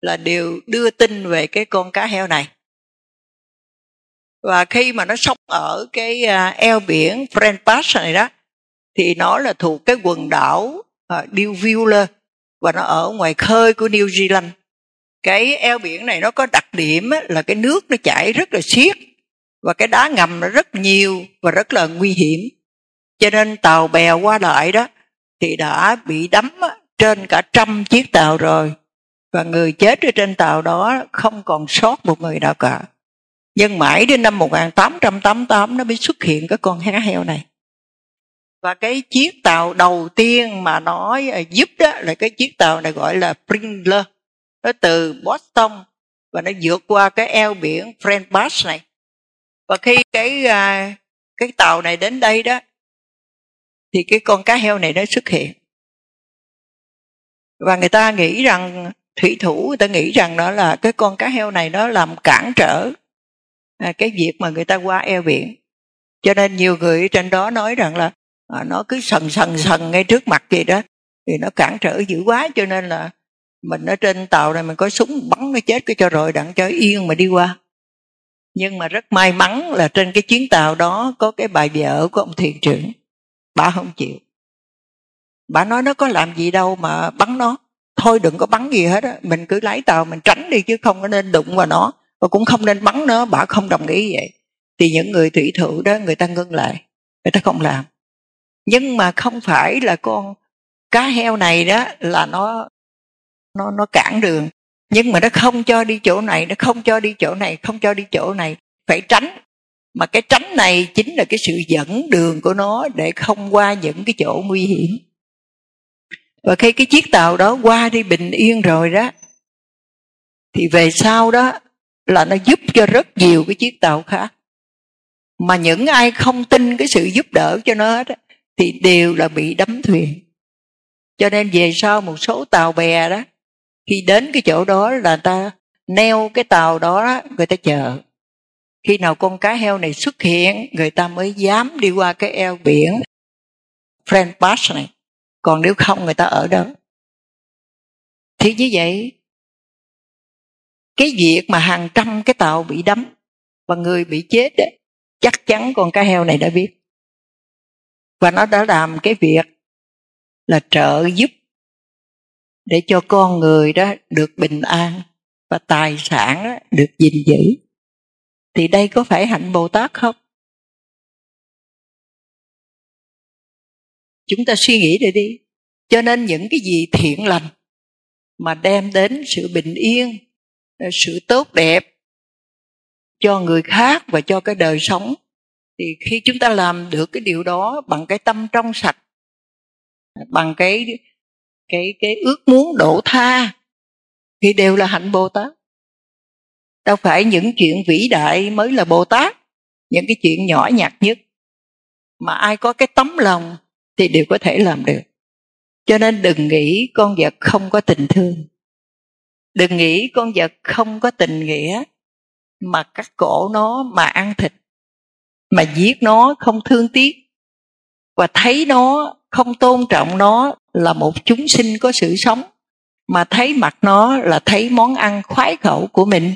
là đều đưa tin về cái con cá heo này. Và khi mà nó sống ở cái à, eo biển Friend Pass này đó thì nó là thuộc cái quần đảo à, uh, Duvula và nó ở ngoài khơi của New Zealand. Cái eo biển này nó có đặc điểm là cái nước nó chảy rất là xiết và cái đá ngầm nó rất nhiều và rất là nguy hiểm cho nên tàu bè qua lại đó thì đã bị đắm trên cả trăm chiếc tàu rồi. Và người chết ở trên tàu đó không còn sót một người nào cả. Nhưng mãi đến năm 1888 nó mới xuất hiện cái con há heo này. Và cái chiếc tàu đầu tiên mà nó à, giúp đó là cái chiếc tàu này gọi là Pringler nó từ Boston và nó vượt qua cái eo biển French Pass này. Và khi cái à, cái tàu này đến đây đó thì cái con cá heo này nó xuất hiện. Và người ta nghĩ rằng thủy thủ người ta nghĩ rằng đó là cái con cá heo này nó làm cản trở à, cái việc mà người ta qua eo biển. Cho nên nhiều người trên đó nói rằng là à, nó cứ sần sần sần ngay trước mặt vậy đó thì nó cản trở dữ quá. Cho nên là mình ở trên tàu này mình có súng bắn nó chết cái cho rồi đặng cho yên mà đi qua. Nhưng mà rất may mắn là trên cái chuyến tàu đó có cái bài vợ của ông thuyền trưởng bà không chịu. Bà nói nó có làm gì đâu mà bắn nó. Thôi đừng có bắn gì hết á. Mình cứ lái tàu mình tránh đi chứ không có nên đụng vào nó. Và cũng không nên bắn nó. Bà không đồng ý vậy. Thì những người thủy thủ đó, người ta ngưng lại. Người ta không làm. Nhưng mà không phải là con cá heo này đó là nó nó nó cản đường. Nhưng mà nó không cho đi chỗ này, nó không cho đi chỗ này, không cho đi chỗ này. Phải tránh mà cái tránh này chính là cái sự dẫn đường của nó để không qua những cái chỗ nguy hiểm. Và khi cái chiếc tàu đó qua đi bình yên rồi đó, thì về sau đó là nó giúp cho rất nhiều cái chiếc tàu khác. Mà những ai không tin cái sự giúp đỡ cho nó hết thì đều là bị đắm thuyền. Cho nên về sau một số tàu bè đó, khi đến cái chỗ đó là ta neo cái tàu đó, người ta chờ khi nào con cá heo này xuất hiện người ta mới dám đi qua cái eo biển Friend Pass này. Còn nếu không người ta ở đó. Thì như vậy cái việc mà hàng trăm cái tàu bị đắm và người bị chết đấy, chắc chắn con cá heo này đã biết. Và nó đã làm cái việc là trợ giúp để cho con người đó được bình an và tài sản được gìn giữ thì đây có phải hạnh bồ tát không? Chúng ta suy nghĩ đi đi. Cho nên những cái gì thiện lành mà đem đến sự bình yên, sự tốt đẹp cho người khác và cho cái đời sống, thì khi chúng ta làm được cái điều đó bằng cái tâm trong sạch, bằng cái cái cái ước muốn độ tha, thì đều là hạnh bồ tát đâu phải những chuyện vĩ đại mới là bồ tát, những cái chuyện nhỏ nhặt nhất. Mà ai có cái tấm lòng thì đều có thể làm được. Cho nên đừng nghĩ con vật không có tình thương. Đừng nghĩ con vật không có tình nghĩa mà cắt cổ nó mà ăn thịt, mà giết nó không thương tiếc, và thấy nó không tôn trọng nó là một chúng sinh có sự sống, mà thấy mặt nó là thấy món ăn khoái khẩu của mình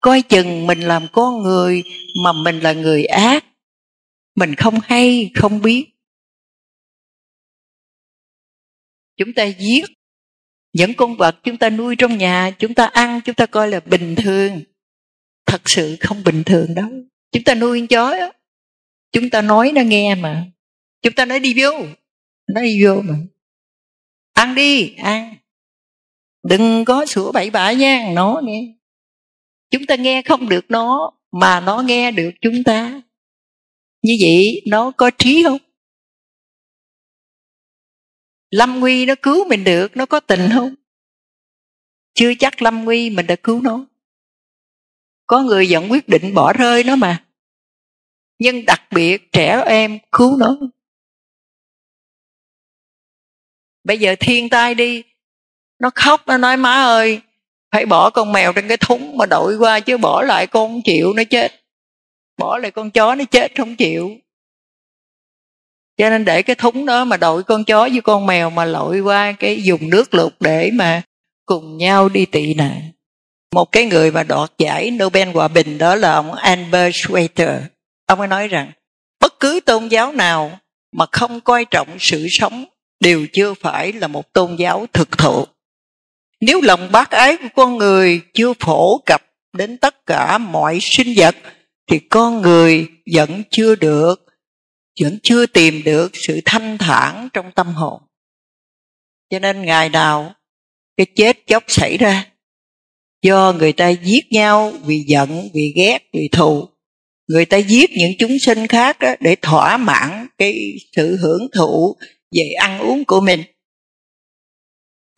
coi chừng mình làm con người mà mình là người ác. Mình không hay, không biết. Chúng ta giết những con vật chúng ta nuôi trong nhà, chúng ta ăn, chúng ta coi là bình thường. Thật sự không bình thường đâu. Chúng ta nuôi con chó đó. chúng ta nói nó nghe mà. Chúng ta nói đi vô. Nó đi vô mà. Ăn đi, ăn. Đừng có sủa bậy bạ nha nó nghe chúng ta nghe không được nó, mà nó nghe được chúng ta. Như vậy, nó có trí không? Lâm nguy nó cứu mình được, nó có tình không? Chưa chắc lâm nguy mình đã cứu nó. Có người vẫn quyết định bỏ rơi nó mà. Nhưng đặc biệt trẻ em cứu nó. Bây giờ thiên tai đi, nó khóc, nó nói, má ơi phải bỏ con mèo trên cái thúng mà đội qua chứ bỏ lại con không chịu nó chết. Bỏ lại con chó nó chết không chịu. Cho nên để cái thúng đó mà đội con chó với con mèo mà lội qua cái dùng nước lụt để mà cùng nhau đi tị nạn. Một cái người mà đoạt giải Nobel hòa bình đó là ông Albert Schweitzer. Ông ấy nói rằng, bất cứ tôn giáo nào mà không coi trọng sự sống đều chưa phải là một tôn giáo thực thụ nếu lòng bác ái của con người chưa phổ cập đến tất cả mọi sinh vật, thì con người vẫn chưa được, vẫn chưa tìm được sự thanh thản trong tâm hồn. Cho nên ngày nào cái chết chóc xảy ra, do người ta giết nhau vì giận, vì ghét, vì thù, người ta giết những chúng sinh khác để thỏa mãn cái sự hưởng thụ về ăn uống của mình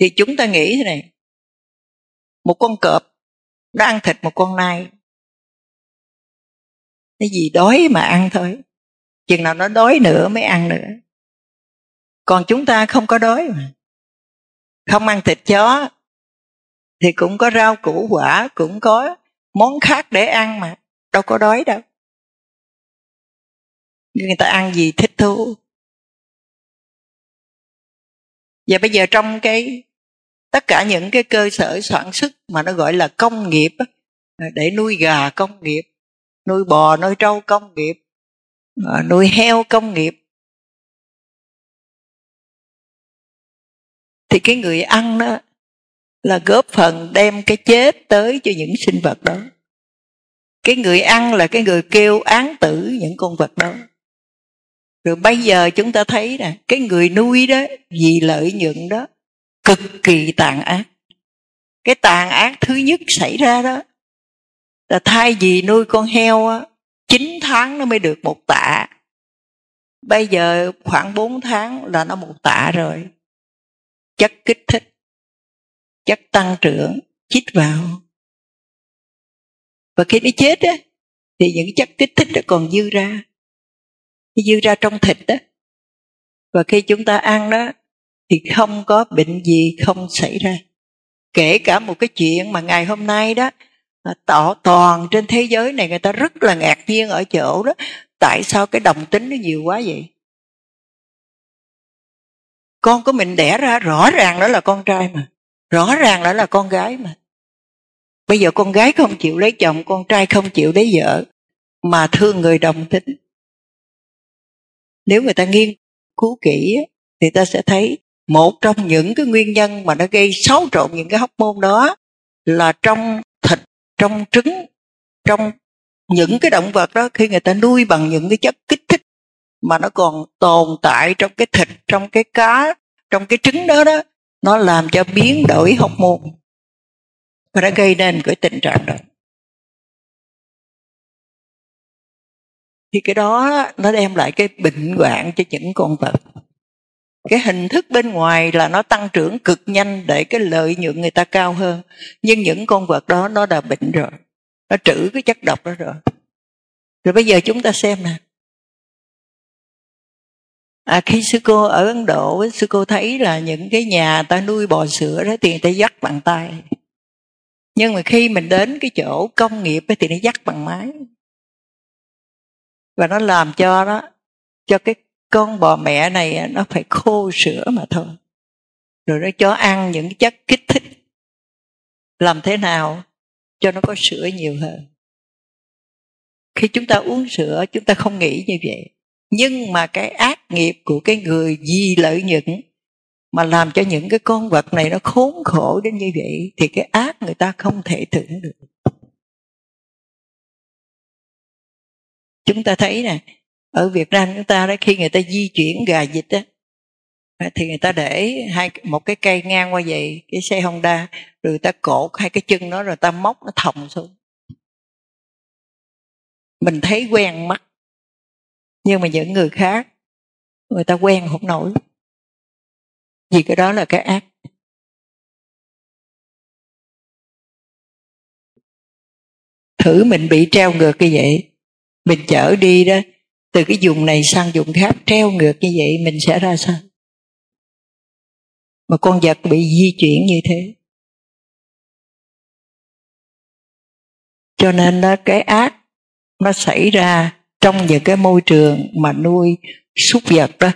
thì chúng ta nghĩ thế này. Một con cọp nó ăn thịt một con nai. Cái gì đói mà ăn thôi. Chừng nào nó đói nữa mới ăn nữa. Còn chúng ta không có đói mà. Không ăn thịt chó thì cũng có rau củ quả, cũng có món khác để ăn mà. Đâu có đói đâu. Người ta ăn gì thích thú. Và bây giờ trong cái tất cả những cái cơ sở sản xuất mà nó gọi là công nghiệp để nuôi gà công nghiệp, nuôi bò, nuôi trâu công nghiệp à, nuôi heo công nghiệp, thì cái người ăn đó là góp phần đem cái chết tới cho những sinh vật đó. Cái người ăn là cái người kêu án tử những con vật đó. Rồi bây giờ chúng ta thấy nè, cái người nuôi đó vì lợi nhuận đó cực kỳ tàn ác. Cái tàn ác thứ nhất xảy ra đó là thay vì nuôi con heo á 9 tháng nó mới được một tạ bây giờ khoảng 4 tháng là nó một tạ rồi. Chất kích thích, chất tăng trưởng, chích vào. Và khi nó chết á, thì những chất kích thích nó còn dư ra. Dư ra trong thịt đó và khi chúng ta ăn đó thì không có bệnh gì không xảy ra. Kể cả một cái chuyện mà ngày hôm nay đó à, tỏ toàn trên thế giới này người ta rất là ngạc nhiên ở chỗ đó, tại sao cái đồng tính nó nhiều quá vậy? Con của mình đẻ ra rõ ràng đó là con trai mà, rõ ràng đó là con gái mà. Bây giờ con gái không chịu lấy chồng, con trai không chịu lấy vợ mà thương người đồng tính. Nếu người ta nghiên cứu kỹ thì ta sẽ thấy một trong những cái nguyên nhân mà nó gây xáo trộn những cái hóc môn đó là trong thịt, trong trứng, trong những cái động vật đó, khi người ta nuôi bằng những cái chất kích thích mà nó còn tồn tại trong cái thịt, trong cái cá, trong cái trứng đó đó, nó làm cho biến đổi hóc môn và nó gây nên cái tình trạng đó. Thì cái đó nó đem lại cái bệnh hoạn cho những con vật cái hình thức bên ngoài là nó tăng trưởng cực nhanh để cái lợi nhuận người ta cao hơn. Nhưng những con vật đó nó đã bệnh rồi. Nó trữ cái chất độc đó rồi. Rồi bây giờ chúng ta xem nè. À, khi sư cô ở ấn độ sư cô thấy là những cái nhà ta nuôi bò sữa đó thì người ta dắt bằng tay. Nhưng mà khi mình đến cái chỗ công nghiệp thì nó dắt bằng máy. Và nó làm cho đó cho cái con bò mẹ này nó phải khô sữa mà thôi. Rồi nó cho ăn những chất kích thích. Làm thế nào cho nó có sữa nhiều hơn? Khi chúng ta uống sữa, chúng ta không nghĩ như vậy. Nhưng mà cái ác nghiệp của cái người vì lợi nhuận mà làm cho những cái con vật này nó khốn khổ đến như vậy, thì cái ác người ta không thể tưởng được. Chúng ta thấy nè ở Việt Nam chúng ta đó, khi người ta di chuyển gà vịt á thì người ta để hai một cái cây ngang qua vậy, cái xe Honda, rồi người ta cột hai cái chân nó, rồi ta móc nó thòng xuống. Mình thấy quen mắt, nhưng mà những người khác, người ta quen không nổi. Vì cái đó là cái ác. Thử mình bị treo ngược như vậy, mình chở đi đó từ cái vùng này sang vùng khác, treo ngược như vậy mình sẽ ra sao? Mà con vật bị di chuyển như thế. Cho nên đó, cái ác nó xảy ra trong những cái môi trường mà nuôi súc vật đó,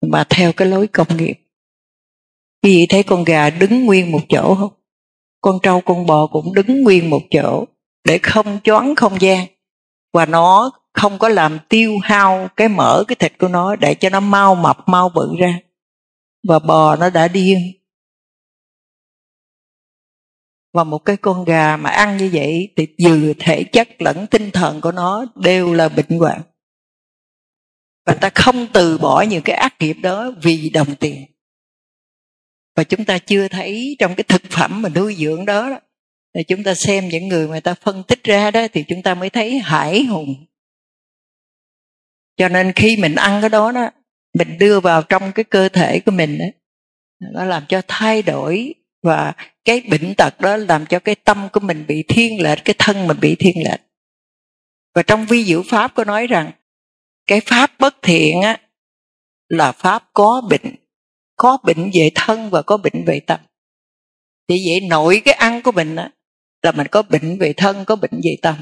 mà theo cái lối công nghiệp. Quý vị thấy con gà đứng nguyên một chỗ không? Con trâu, con bò cũng đứng nguyên một chỗ để không choáng không gian. Và nó không có làm tiêu hao cái mỡ cái thịt của nó để cho nó mau mập mau bự ra. Và bò nó đã điên. Và một cái con gà mà ăn như vậy thì vừa thể chất lẫn tinh thần của nó đều là bệnh hoạn. Và ta không từ bỏ những cái ác nghiệp đó vì đồng tiền. Và chúng ta chưa thấy trong cái thực phẩm mà nuôi dưỡng đó, đó thì chúng ta xem những người mà ta phân tích ra đó thì chúng ta mới thấy hải hùng cho nên khi mình ăn cái đó đó mình đưa vào trong cái cơ thể của mình đó, nó làm cho thay đổi và cái bệnh tật đó làm cho cái tâm của mình bị thiên lệch cái thân mình bị thiên lệch. Và trong vi diệu pháp có nói rằng cái pháp bất thiện á là pháp có bệnh có bệnh về thân và có bệnh về tâm. Thì vậy nội cái ăn của mình á là mình có bệnh về thân có bệnh về tâm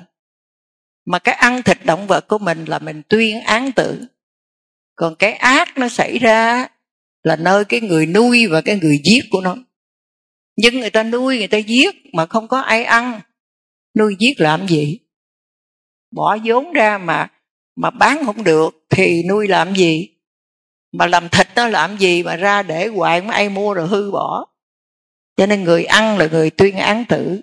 mà cái ăn thịt động vật của mình là mình tuyên án tử. Còn cái ác nó xảy ra là nơi cái người nuôi và cái người giết của nó. Nhưng người ta nuôi, người ta giết mà không có ai ăn. Nuôi giết làm gì? Bỏ vốn ra mà mà bán không được thì nuôi làm gì? Mà làm thịt nó làm gì mà ra để hoài mà ai mua rồi hư bỏ? Cho nên người ăn là người tuyên án tử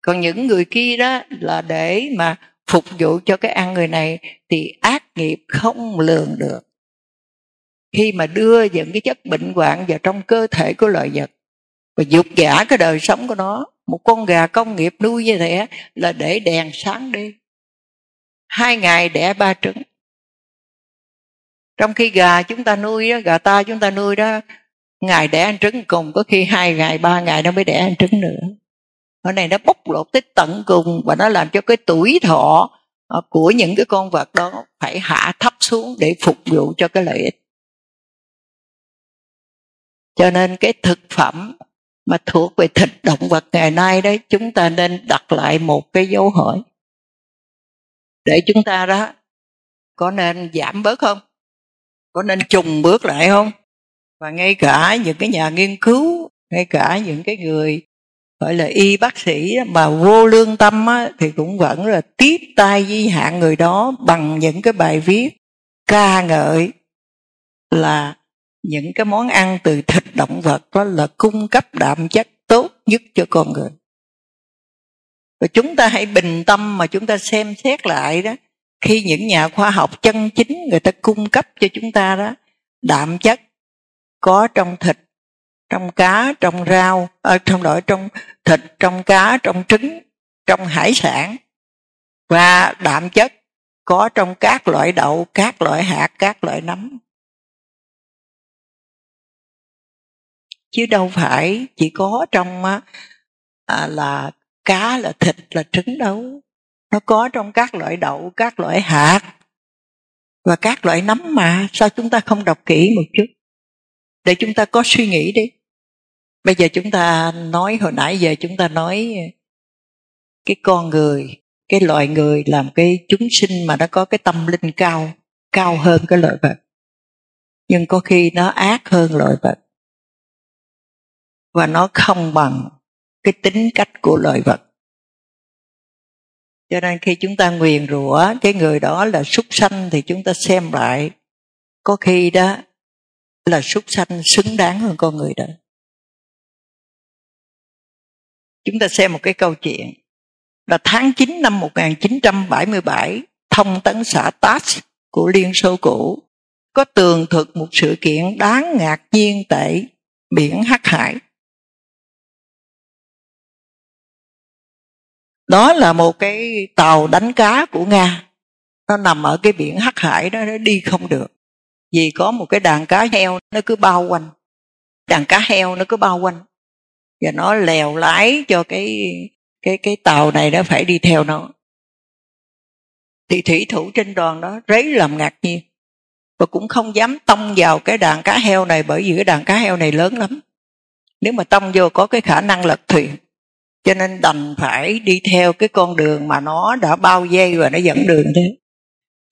còn những người kia đó là để mà phục vụ cho cái ăn người này thì ác nghiệp không lường được. Khi mà đưa những cái chất bệnh hoạn vào trong cơ thể của loài vật và dục giả cái đời sống của nó một con gà công nghiệp nuôi như thế là để đèn sáng đi. Hai ngày đẻ ba trứng. Trong khi gà chúng ta nuôi đó, gà ta chúng ta nuôi đó ngày đẻ ăn trứng cùng có khi hai ngày ba ngày nó mới đẻ ăn trứng nữa cái này nó bóc lột tới tận cùng và nó làm cho cái tuổi thọ ờ, của những cái con vật đó phải hạ thấp xuống để phục vụ cho cái lợi ích. Cho nên cái thực phẩm mà thuộc về thịt động vật ngày nay đấy, chúng ta nên đặt lại một cái dấu hỏi. Để chúng ta đó, có nên giảm bớt không? Có nên trùng bước lại không? Và ngay cả những cái nhà nghiên cứu, ngay cả những cái người gọi là y bác sĩ mà vô lương tâm á, thì cũng vẫn là tiếp tay di hạn người đó bằng những cái bài viết ca ngợi là những cái món ăn từ thịt động vật đó là cung cấp đạm chất tốt nhất cho con người. Và chúng ta hãy bình tâm mà chúng ta xem xét lại đó khi những nhà khoa học chân chính người ta cung cấp cho chúng ta đó đạm chất có trong thịt trong cá trong rau ở trong đội trong thịt trong cá trong trứng trong hải sản và đạm chất có trong các loại đậu các loại hạt các loại nấm. Chứ đâu phải chỉ có trong à, là cá là thịt là trứng đâu. Nó có trong các loại đậu các loại hạt và các loại nấm mà. Sao chúng ta không đọc kỹ một chút? Để chúng ta có suy nghĩ đi bây giờ chúng ta nói, hồi nãy giờ chúng ta nói cái con người, cái loài người làm cái chúng sinh mà nó có cái tâm linh cao cao hơn cái loài vật. Nhưng có khi nó ác hơn loài vật. Và nó không bằng cái tính cách của loài vật. Cho nên khi chúng ta nguyền rủa cái người đó là súc sanh thì chúng ta xem lại, có khi đó là súc sanh xứng đáng hơn con người đó chúng ta xem một cái câu chuyện. Là tháng 9 năm 1977 thông tấn xã TASS của Liên Xô cũ, có tường thuật một sự kiện đáng ngạc nhiên tại biển Hắc Hải. Đó là một cái tàu đánh cá của nga. Nó nằm ở cái biển hắc hải đó, nó đi không được. Vì có một cái đàn cá heo, nó cứ bao quanh. Đàn cá heo nó cứ bao quanh và nó lèo lái cho cái cái cái tàu này nó phải đi theo nó. Thì thủy thủ trên đoàn đó rấy làm ngạc nhiên. Và cũng không dám tông vào cái đàn cá heo này bởi vì cái đàn cá heo này lớn lắm. Nếu mà tông vô có cái khả năng lật thuyền. Cho nên đành phải đi theo cái con đường mà nó đã bao dây và nó dẫn đường thế.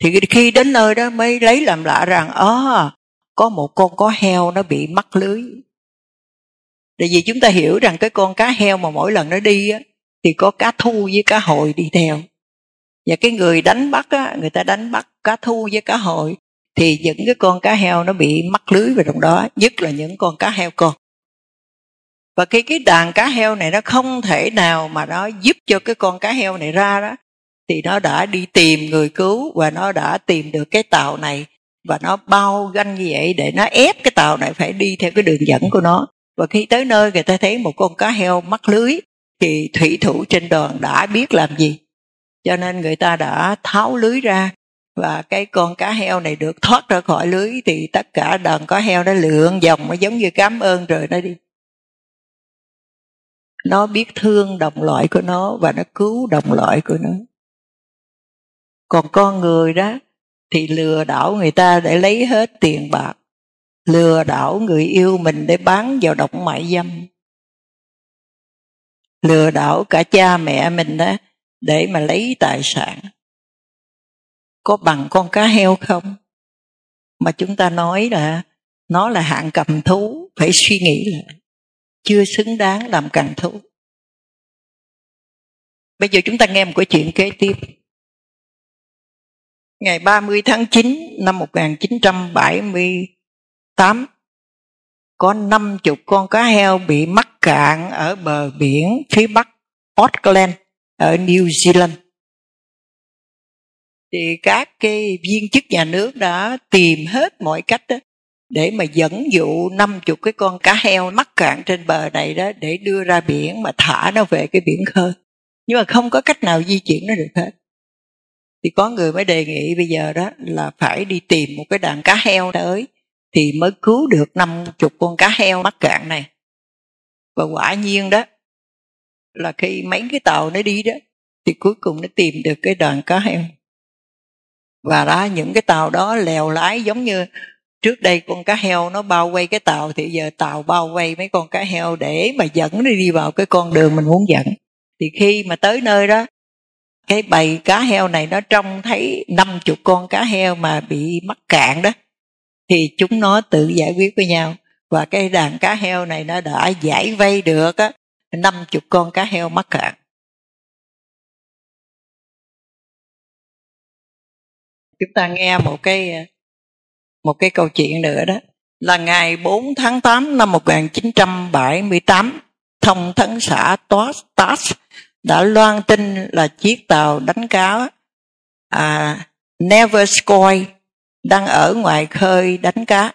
Thì khi đến nơi đó mới lấy làm lạ rằng à, có một con có heo nó bị mắc lưới tại vì chúng ta hiểu rằng cái con cá heo mà mỗi lần nó đi á, thì có cá thu với cá hồi đi theo. Và cái người đánh bắt á, người ta đánh bắt cá thu với cá hồi thì những cái con cá heo nó bị mắc lưới vào trong đó nhất là những con cá heo con. Và khi cái đàn cá heo này nó không thể nào mà nó giúp cho cái con cá heo này ra đó thì nó đã đi tìm người cứu và nó đã tìm được cái tàu này và nó bao ganh như vậy để nó ép cái tàu này phải đi theo cái đường dẫn của nó và khi tới nơi, người ta thấy một con cá heo mắc lưới, thì thủy thủ trên đoàn đã biết làm gì. Cho nên người ta đã tháo lưới ra, và cái con cá heo này được thoát ra khỏi lưới, thì tất cả đàn cá heo nó lượn vòng, nó giống như cảm ơn rồi nó đi. Nó biết thương đồng loại của nó, và nó cứu đồng loại của nó. Còn con người đó, thì lừa đảo người ta để lấy hết tiền bạc lừa đảo người yêu mình để bán vào động mại dâm. Lừa đảo cả cha mẹ mình đó để mà lấy tài sản. Có bằng con cá heo không? Mà chúng ta nói là nó là hạng cầm thú, phải suy nghĩ lại. Chưa xứng đáng làm cầm thú. Bây giờ chúng ta nghe một cái chuyện kế tiếp. Ngày 30 tháng 9 năm 8 có 50 con cá heo bị mắc cạn ở bờ biển phía bắc Auckland, ở New Zealand. Thì các cái viên chức nhà nước đã tìm hết mọi cách đó để mà dẫn dụ năm chục cái con cá heo mắc cạn trên bờ này đó để đưa ra biển mà thả nó về cái biển khơi. Nhưng mà không có cách nào di chuyển nó được hết. Thì có người mới đề nghị bây giờ đó là phải đi tìm một cái đàn cá heo tới thì mới cứu được năm chục con cá heo mắc cạn này. Và quả nhiên đó, là khi mấy cái tàu nó đi đó, thì cuối cùng nó tìm được cái đoàn cá heo. Và đó những cái tàu đó lèo lái giống như trước đây con cá heo nó bao quay cái tàu, thì giờ tàu bao quay mấy con cá heo để mà dẫn nó đi vào cái con đường mình muốn dẫn. Thì khi mà tới nơi đó, cái bầy cá heo này nó trông thấy năm chục con cá heo mà bị mắc cạn đó thì chúng nó tự giải quyết với nhau. Và cái đàn cá heo này nó đã giải vây được á năm chục con cá heo mắc cạn. Chúng ta nghe một cái một cái câu chuyện nữa đó. Là ngày 4 tháng 8 năm 1978 thông tấn xã TASS đã loan tin là chiếc tàu đánh cá à, Neverskoy đang ở ngoài khơi đánh cá.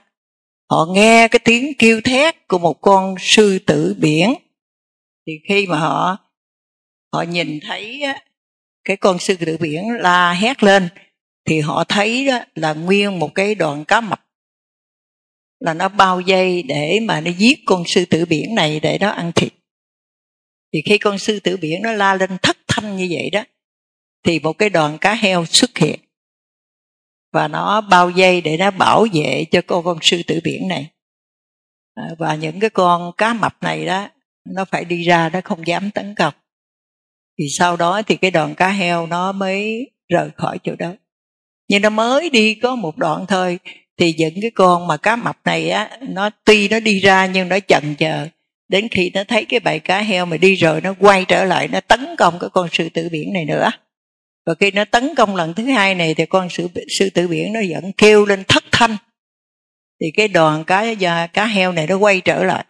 Họ nghe cái tiếng kêu thét của một con sư tử biển. Thì khi mà họ họ nhìn thấy cái con sư tử biển la hét lên, thì họ thấy đó là nguyên một cái đoàn cá mập. Là nó bao dây để mà nó giết con sư tử biển này để nó ăn thịt. Thì khi con sư tử biển nó la lên thất thanh như vậy đó, thì một cái đoàn cá heo xuất hiện và nó bao dây để nó bảo vệ cho con con sư tử biển này. À, và những cái con cá mập này đó nó phải đi ra nó không dám tấn công. Thì sau đó thì cái đoàn cá heo nó mới rời khỏi chỗ đó. Nhưng nó mới đi có một đoạn thôi thì những cái con mà cá mập này á nó tuy nó đi ra nhưng nó chần chờ đến khi nó thấy cái bầy cá heo mà đi rồi nó quay trở lại nó tấn công cái con sư tử biển này nữa và khi nó tấn công lần thứ hai này thì con sư, sư tử biển nó vẫn kêu lên thất thanh. Thì cái đoàn cá cá heo này nó quay trở lại.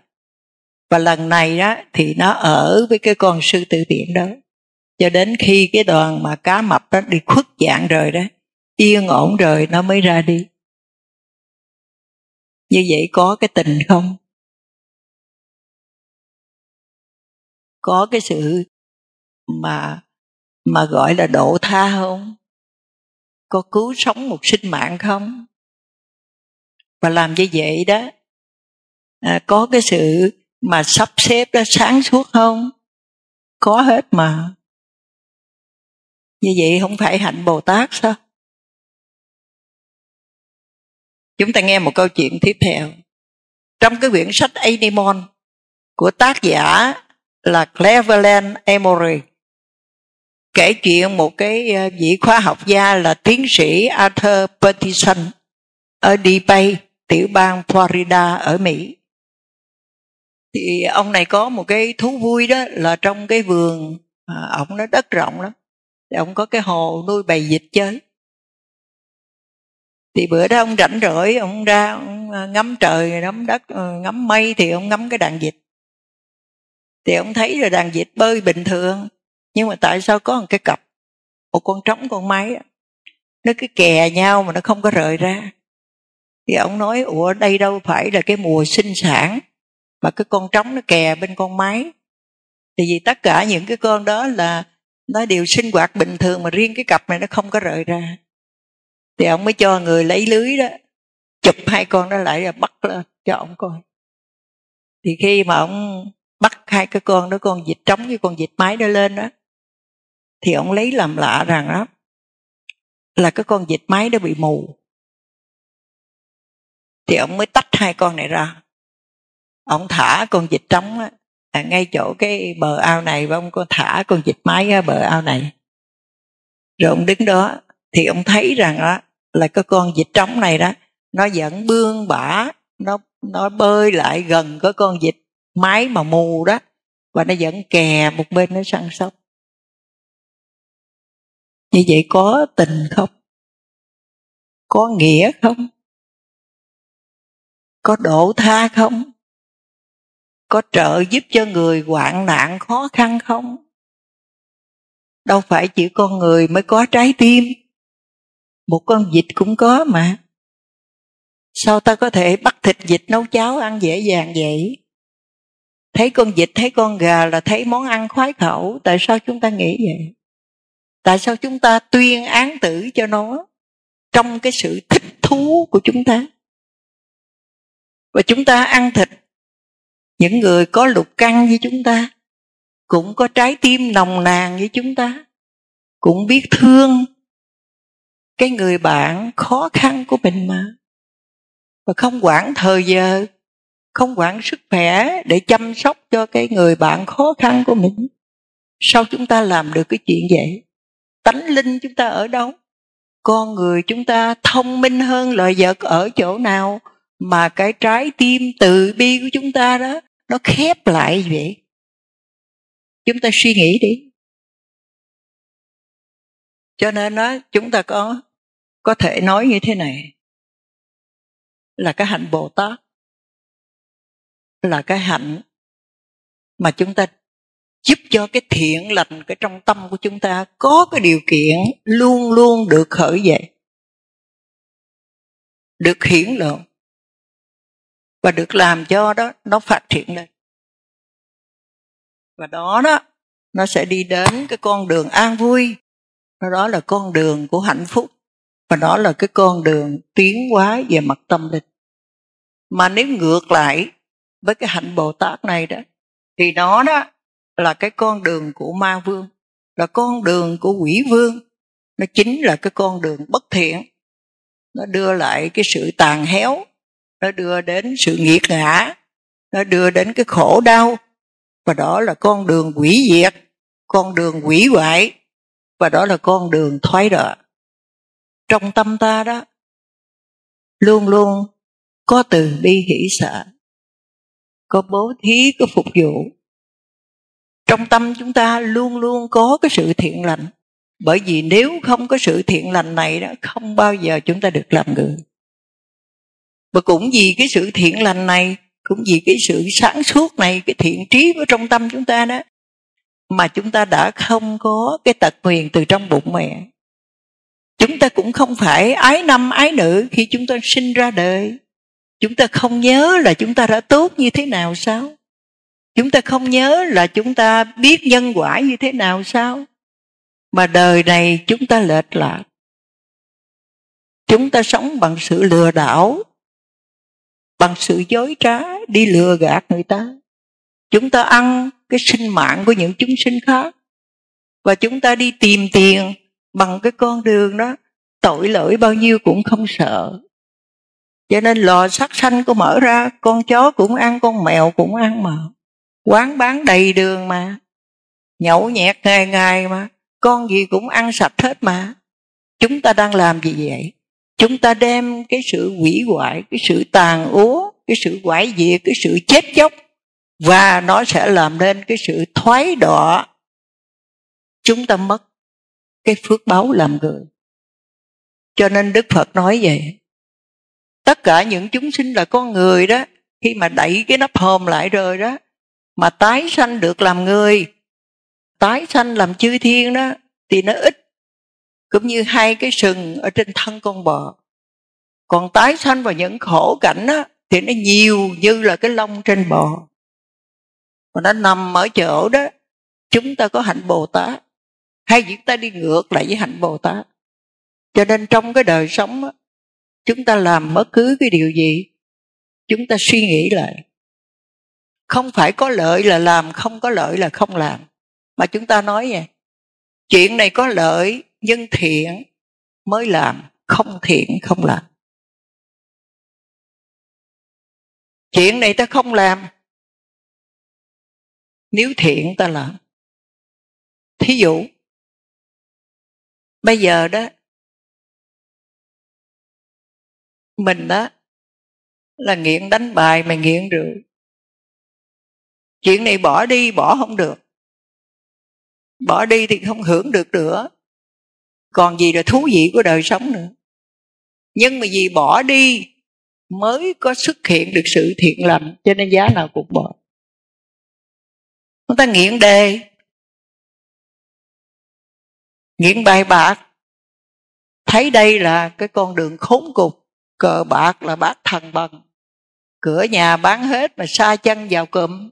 Và lần này đó thì nó ở với cái con sư tử biển đó. Cho đến khi cái đoàn mà cá mập đó đi khuất dạng rồi đó yên ổn rồi nó mới ra đi. Như vậy có cái tình không? Có cái sự mà mà gọi là độ tha không? Có cứu sống một sinh mạng không? Và làm như vậy đó à, có cái sự mà sắp xếp đó sáng suốt không? Có hết mà. Như vậy không phải hạnh bồ tát sao? Chúng ta nghe một câu chuyện tiếp theo. Trong cái quyển sách Animon của tác giả là Cleveland Emory kể chuyện một cái ờ, vị khoa học gia là tiến sĩ Arthur Peterson ở Depay, tiểu bang Florida ở Mỹ. Thì ông này có một cái thú vui đó là trong cái vườn à, ông nó đất rộng lắm. Thì ông có cái hồ nuôi bầy vịt chơi. Thì bữa đó ông rảnh rỗi ông ra ông ờ, ngắm trời, ngắm đất, ờ, ngắm mây thì ông ngắm cái đàn vịt. Thì ông thấy rồi đàn vịt bơi bình thường nhưng mà tại sao có một cái cặp, một con trống con máy nó cứ kè nhau mà nó không có rời ra? Thì ông nói, ủa, đây đâu phải là cái mùa sinh sản mà cái con trống nó kè bên con máy. Thì vì tất cả những cái con đó là nó đều sinh hoạt bình thường mà riêng cái cặp này nó không có rời ra. Thì ông mới cho người lấy lưới đó, chụp hai con đó lại rồi bắt lên cho ông coi. Thì khi mà ông bắt hai cái con đó, con vịt trống với con vịt máy đó lên đó thì ông lấy làm lạ rằng đó là cái con vịt máy đó bị mù. Thì ông mới tách hai con này ra. Ông thả con vịt trống á, à, ngay chỗ cái bờ ao này và ông có thả con vịt máy ở bờ ao này. Rồi ông đứng đó thì ông thấy rằng đó là cái con vịt trống này đó nó vẫn bươn bả nó nó bơi lại gần cái con vịt máy mà mù đó và nó vẫn kè một bên nó săn sóc như vậy có tình không? Có nghĩa không? Có độ tha không? Có trợ giúp cho người hoạn nạn khó khăn không? Đâu phải chỉ con người mới có trái tim. Một con vịt cũng có mà. Sao ta có thể bắt thịt vịt nấu cháo ăn dễ dàng vậy? Thấy con vịt, thấy con gà là thấy món ăn khoái khẩu. Tại sao chúng ta nghĩ vậy? Tại sao chúng ta tuyên án tử cho nó trong cái sự thích thú của chúng ta? Và chúng ta ăn thịt. Những người có lục căn với chúng ta, cũng có trái tim nồng nàn với chúng ta, cũng biết thương cái người bạn khó khăn của mình mà. Và không quản thời giờ, không quản sức khỏe để chăm sóc cho cái người bạn khó khăn của mình, sao chúng ta làm được cái chuyện vậy? Tánh linh chúng ta ở đâu? Con người chúng ta thông minh hơn loài vật ở chỗ nào mà cái trái tim từ bi của chúng ta đó, nó khép lại vậy? Chúng ta suy nghĩ đi. Cho nên đó chúng ta có có thể nói như thế này. Là cái hạnh bồ tát. Là cái hạnh mà chúng ta giúp cho cái thiện lành cái trong tâm của chúng ta có cái điều kiện luôn luôn được khởi dậy, được hiển lộ và được làm cho đó nó phát triển lên. Và đó đó, nó sẽ đi đến cái con đường an vui đó là con đường của hạnh phúc, và đó là cái con đường tiến hóa về mặt tâm linh. Mà nếu ngược lại với cái hạnh bồ tát này đó, thì nó đó là cái con đường của ma vương, là con đường của quỷ vương. Nó chính là cái con đường bất thiện. Nó đưa lại cái sự tàn héo, nó đưa đến sự nghiệt ngã, nó đưa đến cái khổ đau. Và đó là con đường quỷ diệt, con đường quỷ hoại. Và đó là con đường thoái đọa. Trong tâm ta đó, luôn luôn có từ bi hỷ sợ có bố thí, có phục vụ trong tâm chúng ta luôn luôn có cái sự thiện lành. Bởi vì nếu không có sự thiện lành này đó, không bao giờ chúng ta được làm người. Và cũng vì cái sự thiện lành này, cũng vì cái sự sáng suốt này, cái thiện trí ở trong tâm chúng ta đó, mà chúng ta đã không có cái tật nguyền từ trong bụng mẹ. Chúng ta cũng không phải ái nam, ái nữ khi chúng ta sinh ra đời. Chúng ta không nhớ là chúng ta đã tốt như thế nào sao? Chúng ta không nhớ là chúng ta biết nhân quả như thế nào sao? Mà đời này chúng ta lệch lạc. Chúng ta sống bằng sự lừa đảo, bằng sự dối trá, đi lừa gạt người ta. Chúng ta ăn cái sinh mạng của những chúng sinh khác. Và chúng ta đi tìm tiền bằng cái con đường đó. Tội lỗi bao nhiêu cũng không sợ. Cho nên lò sát sanh có mở ra, con chó cũng ăn, con mèo cũng ăn mà quán bán đầy đường mà. Nhậu nhẹt ngày ngày mà. Con gì cũng ăn sạch hết mà. Chúng ta đang làm gì vậy? Chúng ta đem cái sự hủy hoại, cái sự tàn úa, cái sự quải diệt, cái sự chết chóc, và nó sẽ làm nên cái sự thoái đọa chúng ta mất cái phước báo làm người. Cho nên đức phật nói vậy. Tất cả những chúng sinh là con người đó, khi mà đẩy cái nắp hòm lại rồi đó mà tái sanh được làm người. Tái sanh làm chư thiên đó thì nó ít. Cũng như hai cái sừng ở trên thân con bò. Còn tái sanh vào những khổ cảnh đó thì nó nhiều như là cái lông trên bò. Mà nó nằm ở chỗ đó chúng ta có hạnh bồ tát. Hay chúng ta đi ngược lại với hạnh bồ tát. Cho nên trong cái đời sống đó, chúng ta làm bất cứ cái điều gì chúng ta suy nghĩ lại không phải có lợi là làm, không có lợi là không làm. Mà chúng ta nói vậy chuyện này có lợi nhân thiện mới làm, không thiện không làm. Chuyện này ta không làm, nếu thiện ta làm. Thí dụ, bây giờ đó, mình đó là nghiện đánh bài mà nghiện rượu chuyện này bỏ đi, bỏ không được. Bỏ đi thì không hưởng được nữa. Còn gì là thú vị của đời sống nữa. Nhưng mà vì bỏ đi mới có xuất hiện được sự thiện lành, cho nên giá nào cũng bỏ. Chúng ta nghiện đề. Nghiện bài bạc. Thấy đây là cái con đường khốn cục cờ bạc là bác thần bằng. Cửa nhà bán hết mà xa chân vào cụm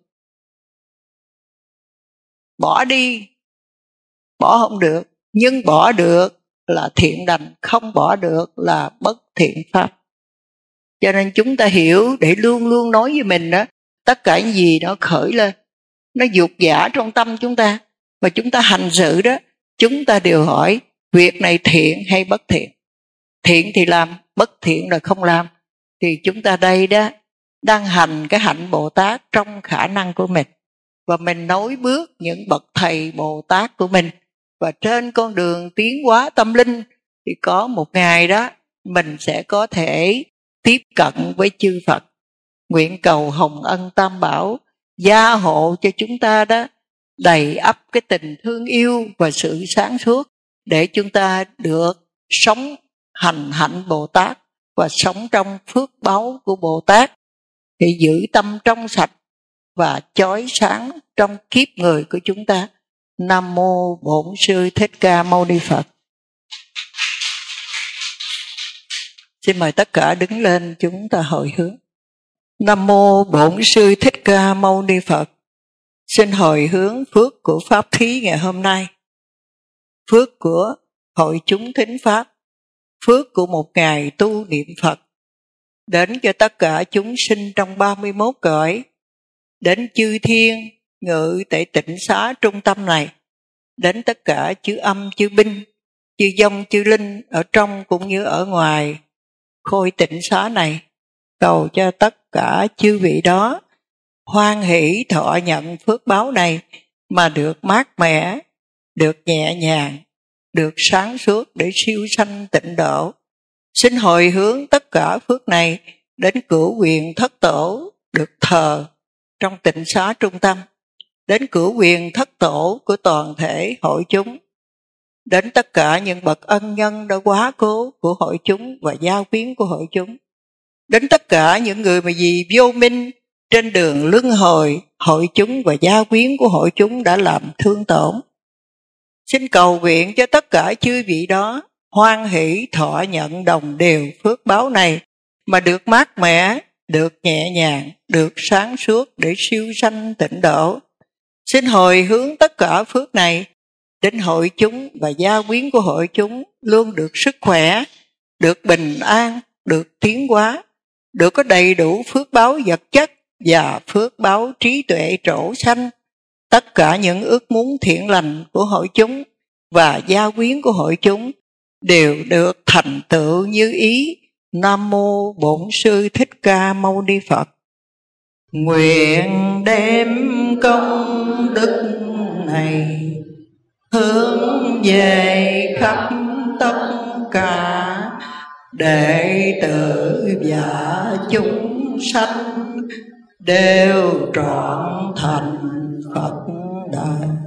bỏ đi. Bỏ không được. Nhưng bỏ được là thiện đành không bỏ được là bất thiện pháp. Cho nên chúng ta hiểu để luôn luôn nói với mình đó, tất cả những gì nó khởi lên, nó dục giả trong tâm chúng ta và chúng ta hành sự đó, chúng ta đều hỏi, việc này thiện hay bất thiện? Thiện thì làm, bất thiện là không làm. Thì chúng ta đây đó, đang hành cái hạnh bồ tát trong khả năng của mình và mình nối bước những bậc thầy bồ tát của mình. Và trên con đường tiến hóa tâm linh thì có một ngày đó, mình sẽ có thể tiếp cận với chư Phật. Nguyện cầu hồng ân tam bảo, gia hộ cho chúng ta đó, đầy ắp cái tình thương yêu và sự sáng suốt để chúng ta được sống hành hạnh Bồ Tát và sống trong phước báu của Bồ Tát thì giữ tâm trong sạch và chói sáng trong kiếp người của chúng ta. Nam mô Bổn sư Thích Ca Mâu Ni Phật. Xin mời tất cả đứng lên chúng ta hồi hướng. Nam mô Bổn sư Thích Ca Mâu Ni Phật. Xin hồi hướng phước của pháp thí ngày hôm nay. Phước của hội chúng thính pháp, phước của một ngày tu niệm Phật đến cho tất cả chúng sinh trong 31 cõi, đến chư thiên ngự tại tịnh xá trung tâm này, đến tất cả chư âm chư binh, chư dông chư linh ở trong cũng như ở ngoài khôi tịnh xá này, cầu cho tất cả chư vị đó hoan hỷ thọ nhận phước báo này mà được mát mẻ, được nhẹ nhàng, được sáng suốt để siêu sanh tịnh độ. Xin hồi hướng tất cả phước này đến cửu quyền thất tổ được thờ trong tịnh xá trung tâm, đến cửu quyền thất tổ của toàn thể hội chúng, đến tất cả những bậc ân nhân đã quá cố của hội chúng và gia quyến của hội chúng, đến tất cả những người mà vì vô minh trên đường luân hồi hội chúng và gia quyến của hội chúng đã làm thương tổn. Xin cầu nguyện cho tất cả chư vị đó hoan hỷ thọ nhận đồng đều phước báo này mà được mát mẻ, được nhẹ nhàng, được sáng suốt để siêu sanh tịnh độ. Xin hồi hướng tất cả phước này đến hội chúng và gia quyến của hội chúng luôn được sức khỏe, được bình an, được tiến hóa, được có đầy đủ phước báo vật chất và phước báo trí tuệ trổ sanh. Tất cả những ước muốn thiện lành của hội chúng và gia quyến của hội chúng đều được thành tựu như ý nam mô bổn sư thích ca mâu ni phật. Nguyện đem công đức này hướng về khắp tất cả đệ tử và chúng sanh đều trọn thành phật đạo